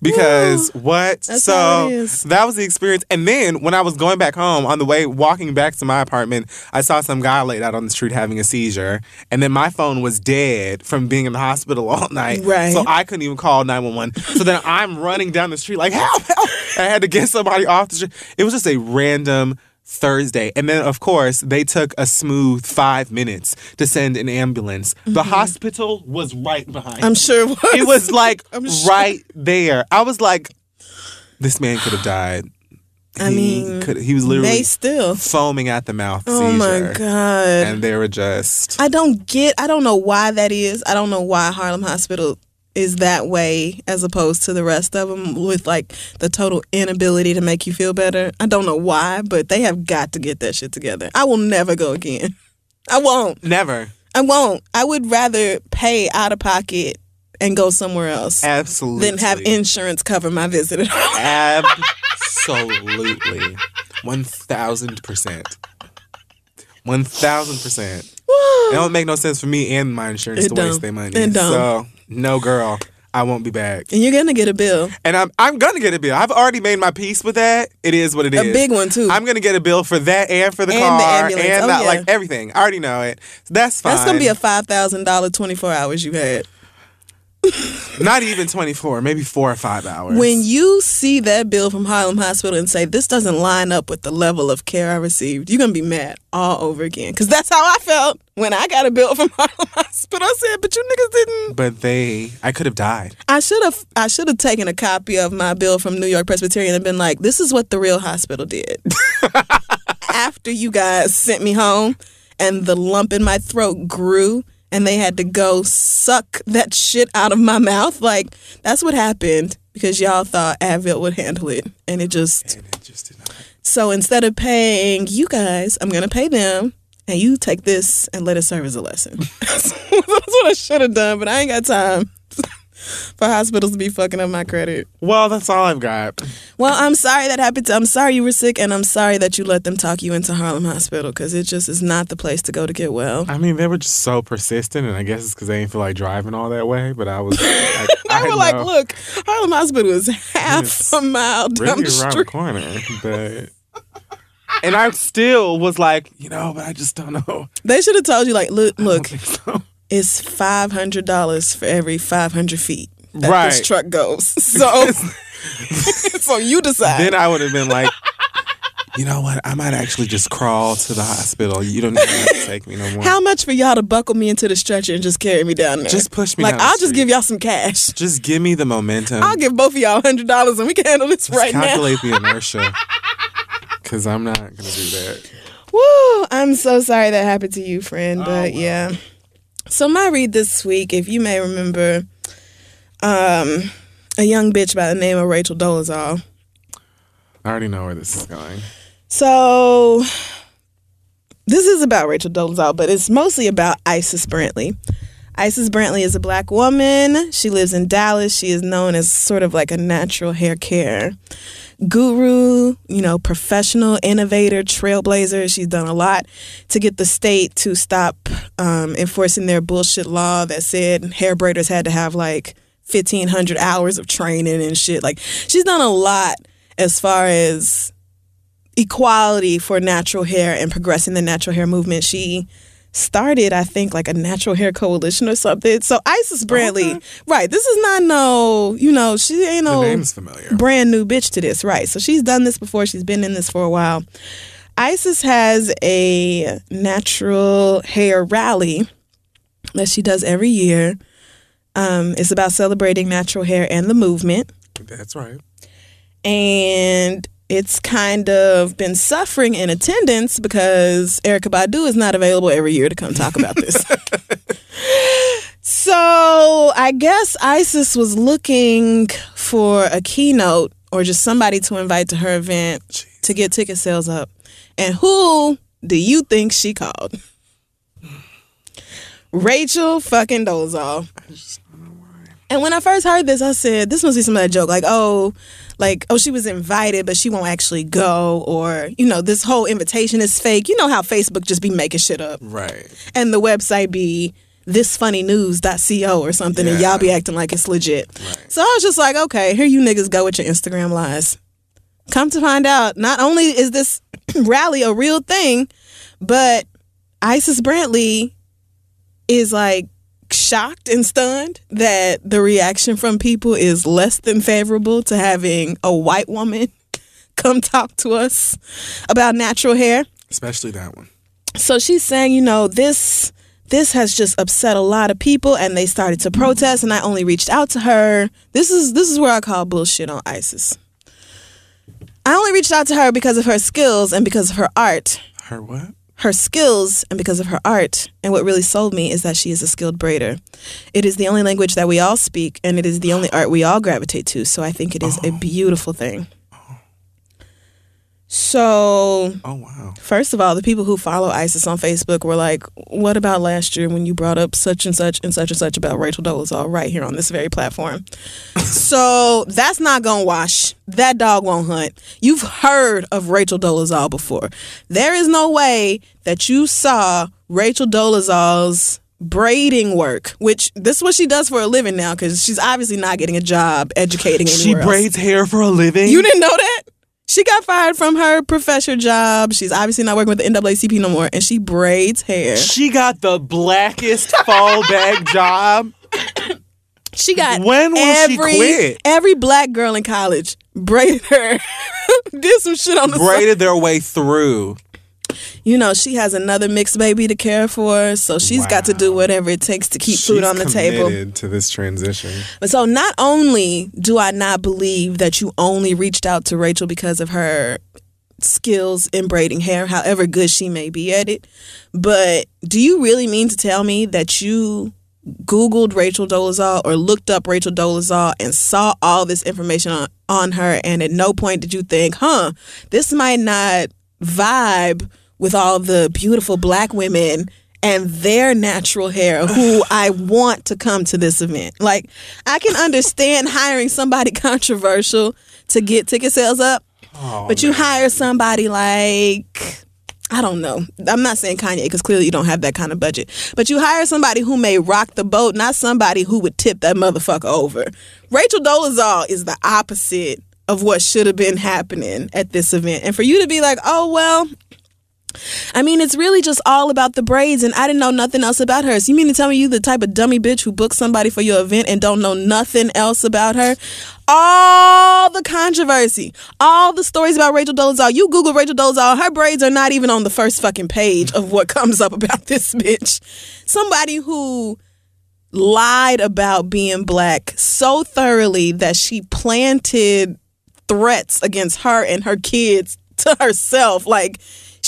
Because what? That's so that was the experience. And then when I was going back home on the way walking back to my apartment, I saw some guy laid out on the street having a seizure. And then my phone was dead from being in the hospital all night. Right. So I couldn't even call 911. So then I'm running down the street like, help, help. I had to get somebody off the street. It was just a random Thursday. And then, of course, they took a smooth five minutes to send an ambulance. The hospital was right behind. Mm-hmm. I'm sure it was. It was like I'm sure. right there. I was like, this man could have died. I He mean, could, he was literally They still. foaming at the mouth. Oh my. God. And they were just. I don't get. I don't know why that is. I don't know why Harlem Hospital is that way as opposed to the rest of them with like the total inability to make you feel better. I don't know why, but they have got to get that shit together. I will never go again. I won't. Never. I won't. I would rather pay out of pocket and go somewhere else Absolutely. than have insurance cover my visit at. Absolutely. 1000%. 1000%. It don't make no sense for me and my insurance It to waste don't. their money. It don't. So, no girl, I won't be back. And you're gonna get a bill, And I'm I'm gonna get a bill. I've already made my peace with that. It is what it is. a big one too. I'm gonna get a bill for that and for the car. And the ambulance. and Oh, yeah. like everything. I already know it. That's fine. That's gonna be a five thousand dollar twenty four hours you had. Not even 24, maybe four or five hours. When you see that bill from Harlem Hospital and say this doesn't line up with the level of care I received, you're gonna be mad all over again. Cause that's how I felt when I got a bill from Harlem Hospital. I said, but you niggas didn't. but they, I could have died. I should have. I should have taken a copy of my bill from New York Presbyterian and been like, this is what the real hospital did. After you guys sent me home, and the lump in my throat grew. And they had to go suck that shit out of my mouth. Like, that's what happened because y'all thought Advil would handle it. And it just And it just did not. So instead of paying you guys, I'm gonna pay them, and you take this and let it serve as a lesson. That's what I should have done, but I ain't got time for hospitals to be fucking up my credit. Well, that's all I've got. Well, I'm sorry that happened. To, I'm sorry you were sick, and I'm sorry that you let them talk you into Harlem Hospital because it just is not the place to go to get well. I mean, they were just so persistent, and I guess it's because they didn't feel like driving all that way. But I was, like, They I were like, "Look, Harlem Hospital is half a mile down really the around the street." corner, but. And I still was like, you know, but I just don't know. They should have told you, like, look, look, so. It's five hundred dollars for every five hundred feet that Right. this truck goes. So, so you decide. Then I would have been like, you know what? I might actually just crawl to the hospital. You don't have to take me no more. How much for y'all to buckle me into the stretcher and just carry me down there? Just push me Like I'll just give y'all some cash. just give me the momentum. I'll give both of y'all hundred dollars and we can handle this right now. calculate the inertia. Because I'm not going to do that. Woo! I'm so sorry that happened to you, friend. Oh, But yeah. So my read this week, if you may remember, um, a young bitch by the name of Rachel Dolezal. I already know where this is going. So this is about Rachel Dolezal, but it's mostly about Isis Brantley. Isis Brantley is a black woman. She lives in Dallas. She is known as sort of like a natural hair care guru, you know, professional innovator, trailblazer. She's done a lot to get the state to stop um, enforcing their bullshit law that said hair braiders had to have like 1,500 hours of training and shit. Like, she's done a lot as far as equality for natural hair and progressing the natural hair movement. She started, I think, like a natural hair coalition or something. So Isis Brantley, right? This is not no, you know, she ain't no brand new bitch to this, right? So she's done this before. She's been in this for a while. Isis has a natural hair rally that she does every year. Um, it's about celebrating natural hair and the movement That's right. and it's kind of been suffering in attendance because Erykah Badu is not available every year to come talk about this. so I guess Isis was looking for a keynote or just somebody to invite to her event to get ticket sales up. And who do you think she called? Rachel fucking Dolezal. And when I first heard this, I said, this must be some of that joke. Like, oh, like, oh, she was invited, but she won't actually go. Or, you know, this whole invitation is fake. You know how Facebook just be making shit up. Right. And the website be thisfunnynews.co or something, and y'all be acting like it's legit. Right. So I was just like, okay, here you niggas go with your Instagram lies. Come to find out, not only is this rally a real thing, but Isis Brantley is like shocked and stunned that the reaction from people is less than favorable to having a white woman come talk to us about natural hair. Especially that one. So she's saying, you know, this this has just upset a lot of people and they started to protest and I only reached out to her. This is this is where I call bullshit on Isis. I only reached out to her because of her skills and because of her art. Her what? Her skills and because of her art. And what really sold me is that she is a skilled braider. It is the only language that we all speak and it is the only art we all gravitate to. So I think it is a oh. beautiful thing. So Oh, wow. First of all, the people who follow Isis on Facebook were like, "What about last year when you brought up such and such and such and such about Rachel Dolezal right here on this very platform?" so that's not gonna wash. That dog won't hunt. You've heard of Rachel Dolezal before. There is no way that you saw Rachel Dolezal's braiding work, which this is what she does for a living now, because she's obviously not getting a job educating She anywhere else. braids hair for a living? You didn't know that? She got fired from her professor job. She's obviously not working with the NAACP no more, and she braids hair. She got the blackest fallback job. She got When will every she quit? every black girl in college braided her. Did some shit on the side. Braided their way through. You know, she has another mixed baby to care for, so she's got to do whatever it takes to keep She's food on the table. to this transition. But so not only do I not believe that you only reached out to Rachel because of her skills in braiding hair, however good she may be at it, but do you really mean to tell me that you Googled Rachel Dolezal or looked up Rachel Dolezal and saw all this information on, on her and at no point did you think, huh, this might not vibe with all the beautiful black women and their natural hair who I want to come to this event. Like, I can understand hiring somebody controversial to get ticket sales up, Oh, but you hire somebody like, I don't know. I'm not saying Kanye because clearly you don't have that kind of budget. But you hire somebody who may rock the boat, not somebody who would tip that motherfucker over. Rachel Dolezal is the opposite of what should have been happening at this event. And for you to be like, oh, well, I mean, it's really just all about the braids, and I didn't know nothing else about her. So you mean to tell me you the type of dummy bitch who books somebody for your event and don't know nothing else about her? All the controversy, all the stories about Rachel Dolezal. You Google Rachel Dolezal, her braids are not even on the first fucking page of what comes up about this bitch. Somebody who lied about being black so thoroughly that she planted threats against her and her kids to herself. Like,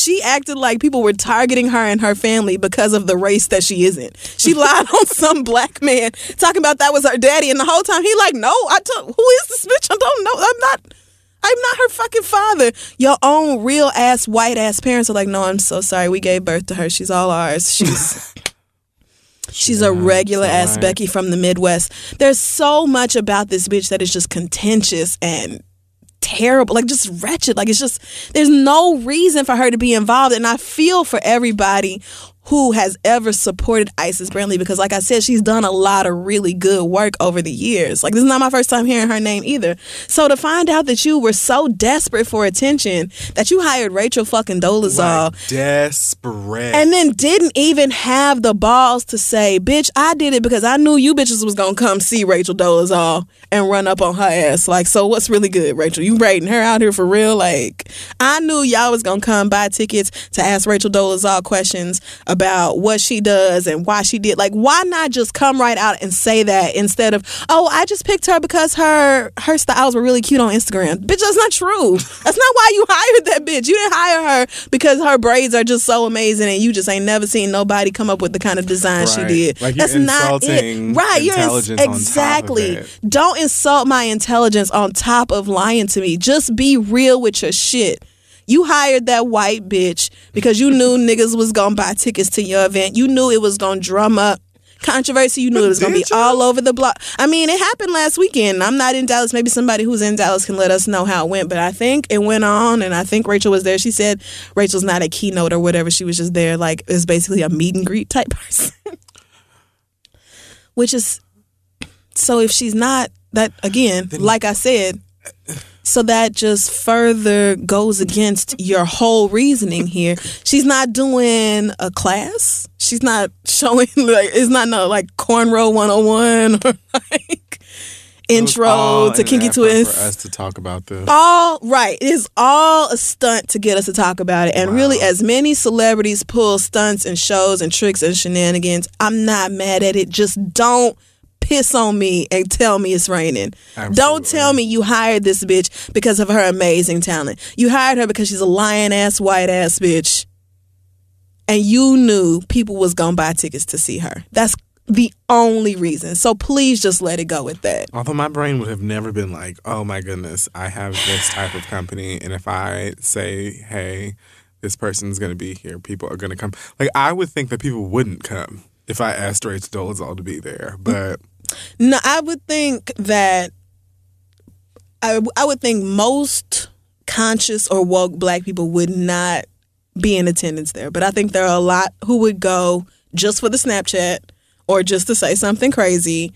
she acted like people were targeting her and her family because of the race that she isn't. She lied on some black man talking about that was her daddy, and the whole time he like, no, I told who is this bitch? I don't know. I'm not. I'm not her fucking father. Your own real ass white ass parents are like, no, I'm so sorry. We gave birth to her. She's all ours. She's She's a regular ass right. Becky from the Midwest. There's so much about this bitch that is just contentious and terrible, like just wretched. Like it's just there's no reason for her to be involved. And I feel for everybody who has ever supported Isis Brantley because, like I said, she's done a lot of really good work over the years. Like this is not my first time hearing her name either. So to find out that you were so desperate for attention that you hired Rachel fucking Dolezal. Like, desperate. And then didn't even have the balls to say, bitch, I did it because I knew you bitches was gonna come see Rachel Dolezal and run up on her ass. Like, so what's really good, Rachel? You rating her out here for real? Like, I knew y'all was gonna come buy tickets to ask Rachel Dolezal questions about what she does and why she did. Like, why not just come right out and say that instead of, oh, I just picked her because her her styles were really cute on Instagram. Bitch, that's not true. That's not why you hired that bitch. You didn't hire her because her braids are just so amazing and you just ain't never seen nobody come up with the kind of design she did. Like, that's not it. Right. You're ins- intelligence on top of exactly. Don't insult my intelligence on top of lying to me. Just be real with your shit. You hired that white bitch because you knew niggas was gonna buy tickets to your event. You knew it was gonna drum up controversy. You knew it was gonna be you? all over the block. I mean, it happened last weekend. I'm not in Dallas. Maybe somebody who's in Dallas can let us know how it went. But I think it went on, and I think Rachel was there. She said Rachel's not a keynote or whatever. She was just there, like it's basically a meet and greet type person. Which is so if she's not that again, like I said, so that just further goes against your whole reasoning here. She's not doing a class. She's not showing like it's not no like cornrow 101 or like It was all intro to kinky twist for us to talk about this. all right. It is all a stunt to get us to talk about it. And really, as many celebrities pull stunts and shows and tricks and shenanigans, I'm not mad at it. Just don't piss on me and tell me it's raining. Don't tell me you hired this bitch because of her amazing talent. You hired her because she's a lion ass, white ass bitch. And you knew people was gonna buy tickets to see her. That's the only reason. So please just let it go with that. Although my brain would have never been like, oh my goodness, I have this type of company. And if I say, hey, this person's going to be here, people are going to come. Like, I would think that people wouldn't come if I asked Rachel Dolezal to be there. But No, I would think that I, I would think most conscious or woke black people would not be in attendance there. But I think there are a lot who would go just for the Snapchat or just to say something crazy.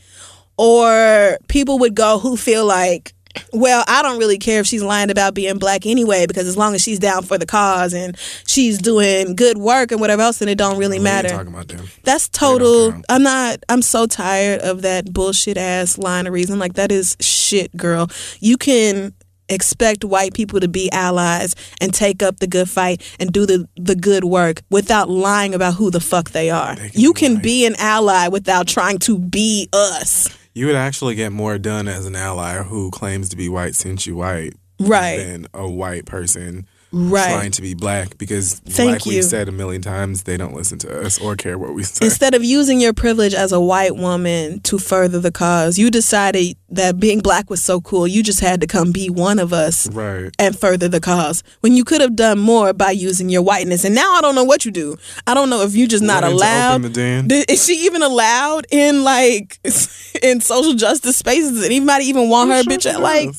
Or people would go who feel like, well, I don't really care if she's lying about being black anyway, because as long as she's down for the cause and she's doing good work and whatever else, then it don't really matter. talking about them. That's total. I'm not. I'm so tired of that bullshit ass line of reason. Like that is shit, girl. You can expect white people to be allies and take up the good fight and do the the good work without lying about who the fuck they are. They can you can be an ally without trying to be us. You would actually get more done as an ally who claims to be white since you white Right. than a white person Right. trying to be black because, Thank like you. we've said a million times, they don't listen to us or care what we say. Instead of using your privilege as a white woman to further the cause, you decided that being black was so cool. You just had to come be one of us. right. and further the cause when you could have done more by using your whiteness. And now I don't know what you do. I don't know if you just not Wanting allowed. open the den. Is she even allowed in like in social justice spaces? Anybody even want her Sure bitch? at Like.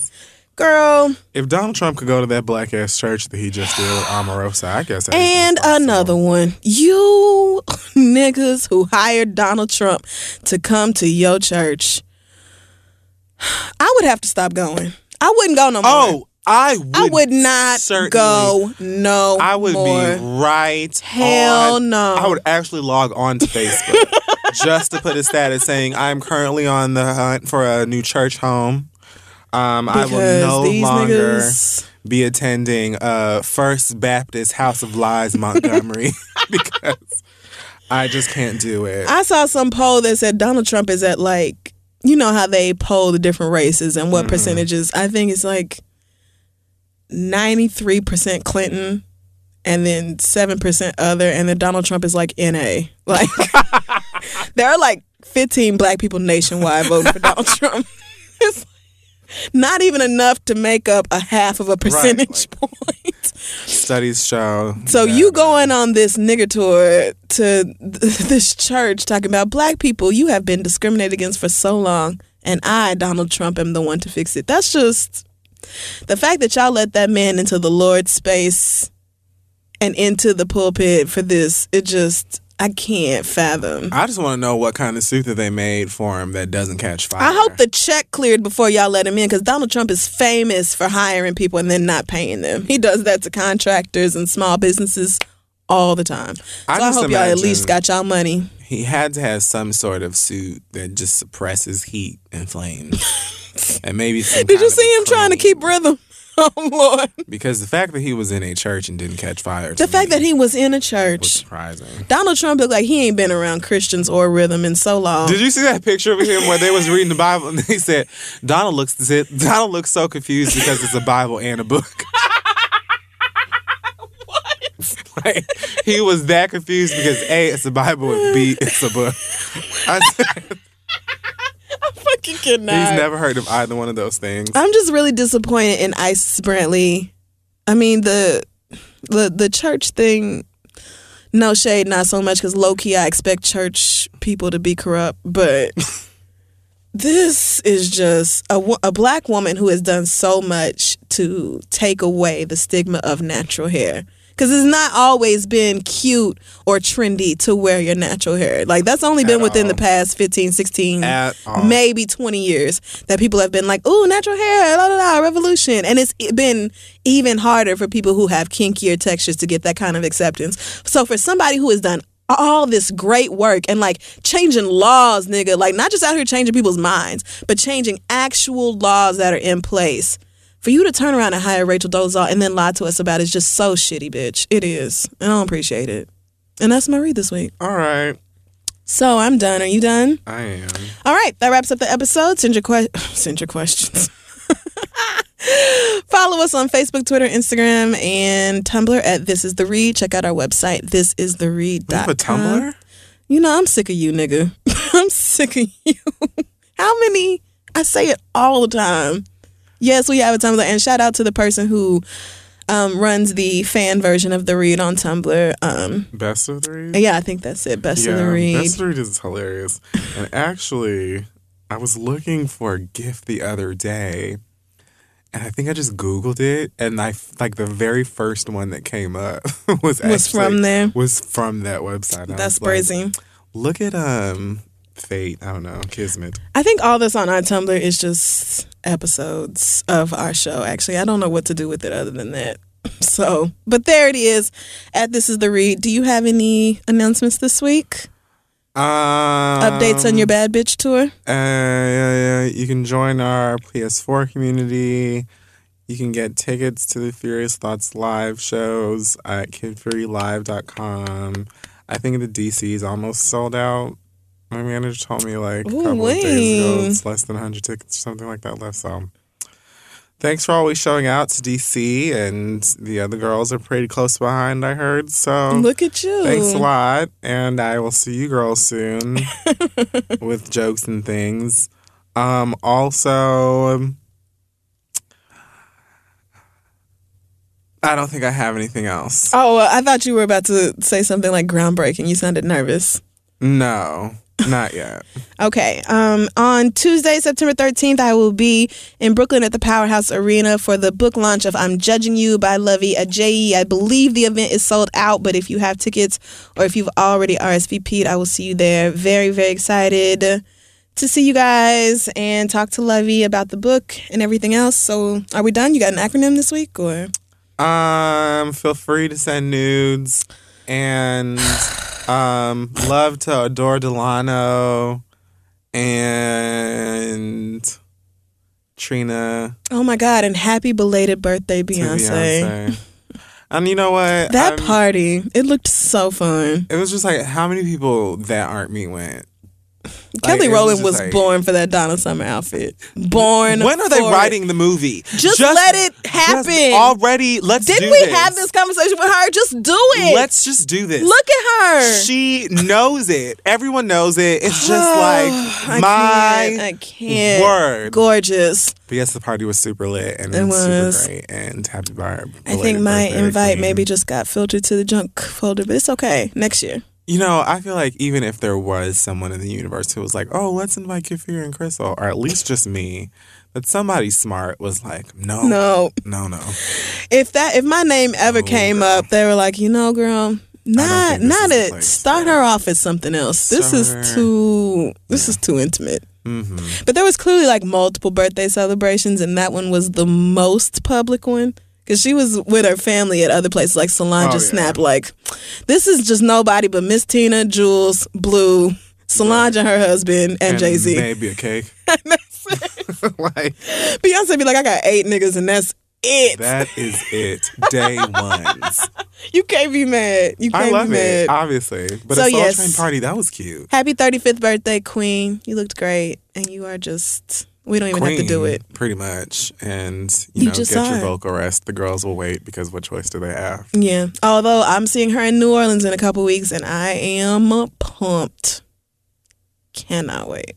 Girl. If Donald Trump could go to that black ass church that he just did with Omarosa, I guess. And another one. You niggas who hired Donald Trump to come to your church. I would have to stop going. I wouldn't go no more. Oh, I would, I would not go no I would more. be right. Hell on- no. I would actually log on to Facebook just to put a status saying I'm currently on the hunt for a new church home. Um, I will no longer niggas- be attending uh, First Baptist House of Lies Montgomery because I just can't do it. I saw some poll that said Donald Trump is at like you know how they poll the different races and what Mm-hmm. percentages. I think it's like ninety three percent Clinton and then seven percent other, and then Donald Trump is like NA. Like there are like fifteen black people nationwide voting for Donald Trump. It's not even enough to make up a half of a percentage point. Studies show. So that- you going on this nigger tour to th- this church talking about black people you have been discriminated against for so long, and I, Donald Trump, am the one to fix it. That's just the fact that y'all let that man into the Lord's space and into the pulpit for this. It just I can't fathom. I just want to know what kind of suit that they made for him that doesn't catch fire. I hope the check cleared before y'all let him in because Donald Trump is famous for hiring people and then not paying them. He does that to contractors and small businesses all the time. So I I, hope y'all at least got y'all money. he had to have some sort of suit that just suppresses heat and flames, and maybe. Some Did you see him trying to keep rhythm? Oh Lord! Because the fact that he was in a church and didn't catch fire. The fact that he was in a was church. surprising. Donald Trump looked like he ain't been around Christians or rhythm in so long. Did you see that picture of him where they was reading the Bible and they said Donald looks Donald looks so confused because it's a Bible and a book. Like, he was that confused because A, it's a Bible, and B, it's a book. I said, fucking cannot. he's never heard of either one of those things. I'm just really disappointed in Isis Brantley. I mean the the the church thing. No shade, not so much because low key I expect church people to be corrupt, but this is just a, a black woman who has done so much to take away the stigma of natural hair. Because it's not always been cute or trendy to wear your natural hair. Like, that's only been At within the past 15, 16, At all. maybe 20 years that people have been like, ooh, natural hair, la la la, revolution. And it's been even harder for people who have kinkier textures to get that kind of acceptance. So for somebody who has done all this great work and like changing laws, nigga, like not just out here changing people's minds, but changing actual laws that are in place. For you to turn around and hire Rachel Dolezal and then lie to us about it is just so shitty, bitch. It is. And I don't appreciate it. And that's my read this week. All right, So I'm done. Are you done? I am. All right, that wraps up the episode. Send your que- send your questions. Follow us on Facebook, Twitter, Instagram, and Tumblr at This Is the Read. Check out our website, this thisistheread.com. We have a Tumblr? You know, I'm sick of you, nigga. I'm sick of you. How many? I say it all the time. Yes, we have a Tumblr, and shout out to the person who um, runs the fan version of the read on Tumblr. Um, Best of three? yeah, I think that's it. Best of the read. Best of the read is hilarious. And actually, I was looking for a gift the other day, and I think I just Googled it, and I like the very first one that came up was Was actually- from there? Was from that website. I That's was like, crazy. Look at um fate. I don't know kismet. I think all this on our Tumblr is just episodes of our show. Actually, I don't know what to do with it other than that. So, but there it is. At this is the read. Do you have any announcements this week? Um, Updates on your bad bitch tour? Uh, yeah, yeah. You can join our PS4 community. You can get tickets to the Furious Thoughts live shows at kidfurylive.com. I think the DC is almost sold out. My manager told me like a Ooh, couple of days ago it's less than 100 tickets or something like that left. So thanks for always showing out to DC. And the other girls are pretty close behind, I heard. So Look at you. Thanks a lot, and I will see you girls soon with jokes and things. Um, also, um, I don't think I have anything else. Oh, I thought you were about to say something like groundbreaking. You sounded nervous. No, not yet. Okay. Um, on Tuesday, September 13th, I will be in Brooklyn at the Powerhouse Arena for the book launch of I'm Judging You by Luvvie Ajayi. I believe the event is sold out, but if you have tickets or if you've already RSVP'd, I will see you there. Very, very excited to see you guys and talk to Luvvie about the book and everything else. So, are we done? You got an acronym this week, or Um, feel free to send nudes and um love to adore Delano and Trina oh my god! And happy belated birthday, Beyonce. Beyonce. And you know what? That I'm- party, it looked so fun. It was just like how many people that aren't me went. Kelly was Rowland just was like- born for that Donna Summer outfit. Born. When are they for it. writing the movie? Just let it happen. just already. Let's Didn't we this. have this conversation with her? Just do it. Let's just do this. look at her. She knows it. Everyone knows it. It's just I like my can't, I can't. word. Gorgeous. But yes, the party was super lit and It it was. was super great. And happy bar. I think my invite maybe just got filtered to the junk folder, but it's okay. Next year. You know, I feel like even if there was someone in the universe who was like, "Oh, let's invite Kid Fury and Crissle," or at least just me, that somebody smart was like, "No, No. no, no." If that if my name ever Oh, came girl. up, they were like, you know, girl, not not it. Start her off as something else. This is too this is too intimate. hmm But there was clearly like multiple birthday celebrations, and that one was the most public one. Cause she was with her family at other places, like Solange Oh, yeah. snapped, like, "This is just nobody but Miss Tina, Jules, Blue, Solange and her husband, and, Jay Z." maybe a cake. like Beyonce be like, "I got eight niggas, and that's it. that is it. Day ones. you can't be mad. You can't I love be mad." it, obviously. But So, a Soul yes. Train party that was cute. Happy 35th birthday, Queen. You looked great, and you are just. We don't even have to do it. pretty much. And you, You know, just get your vocal rest. The girls will wait because what choice do they have? Yeah. Although I'm seeing her in New Orleans in a couple weeks, and I am pumped. Cannot wait.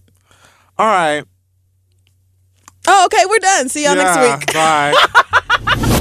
All right. Oh, okay, we're done. See y'all Yeah, next week. Bye.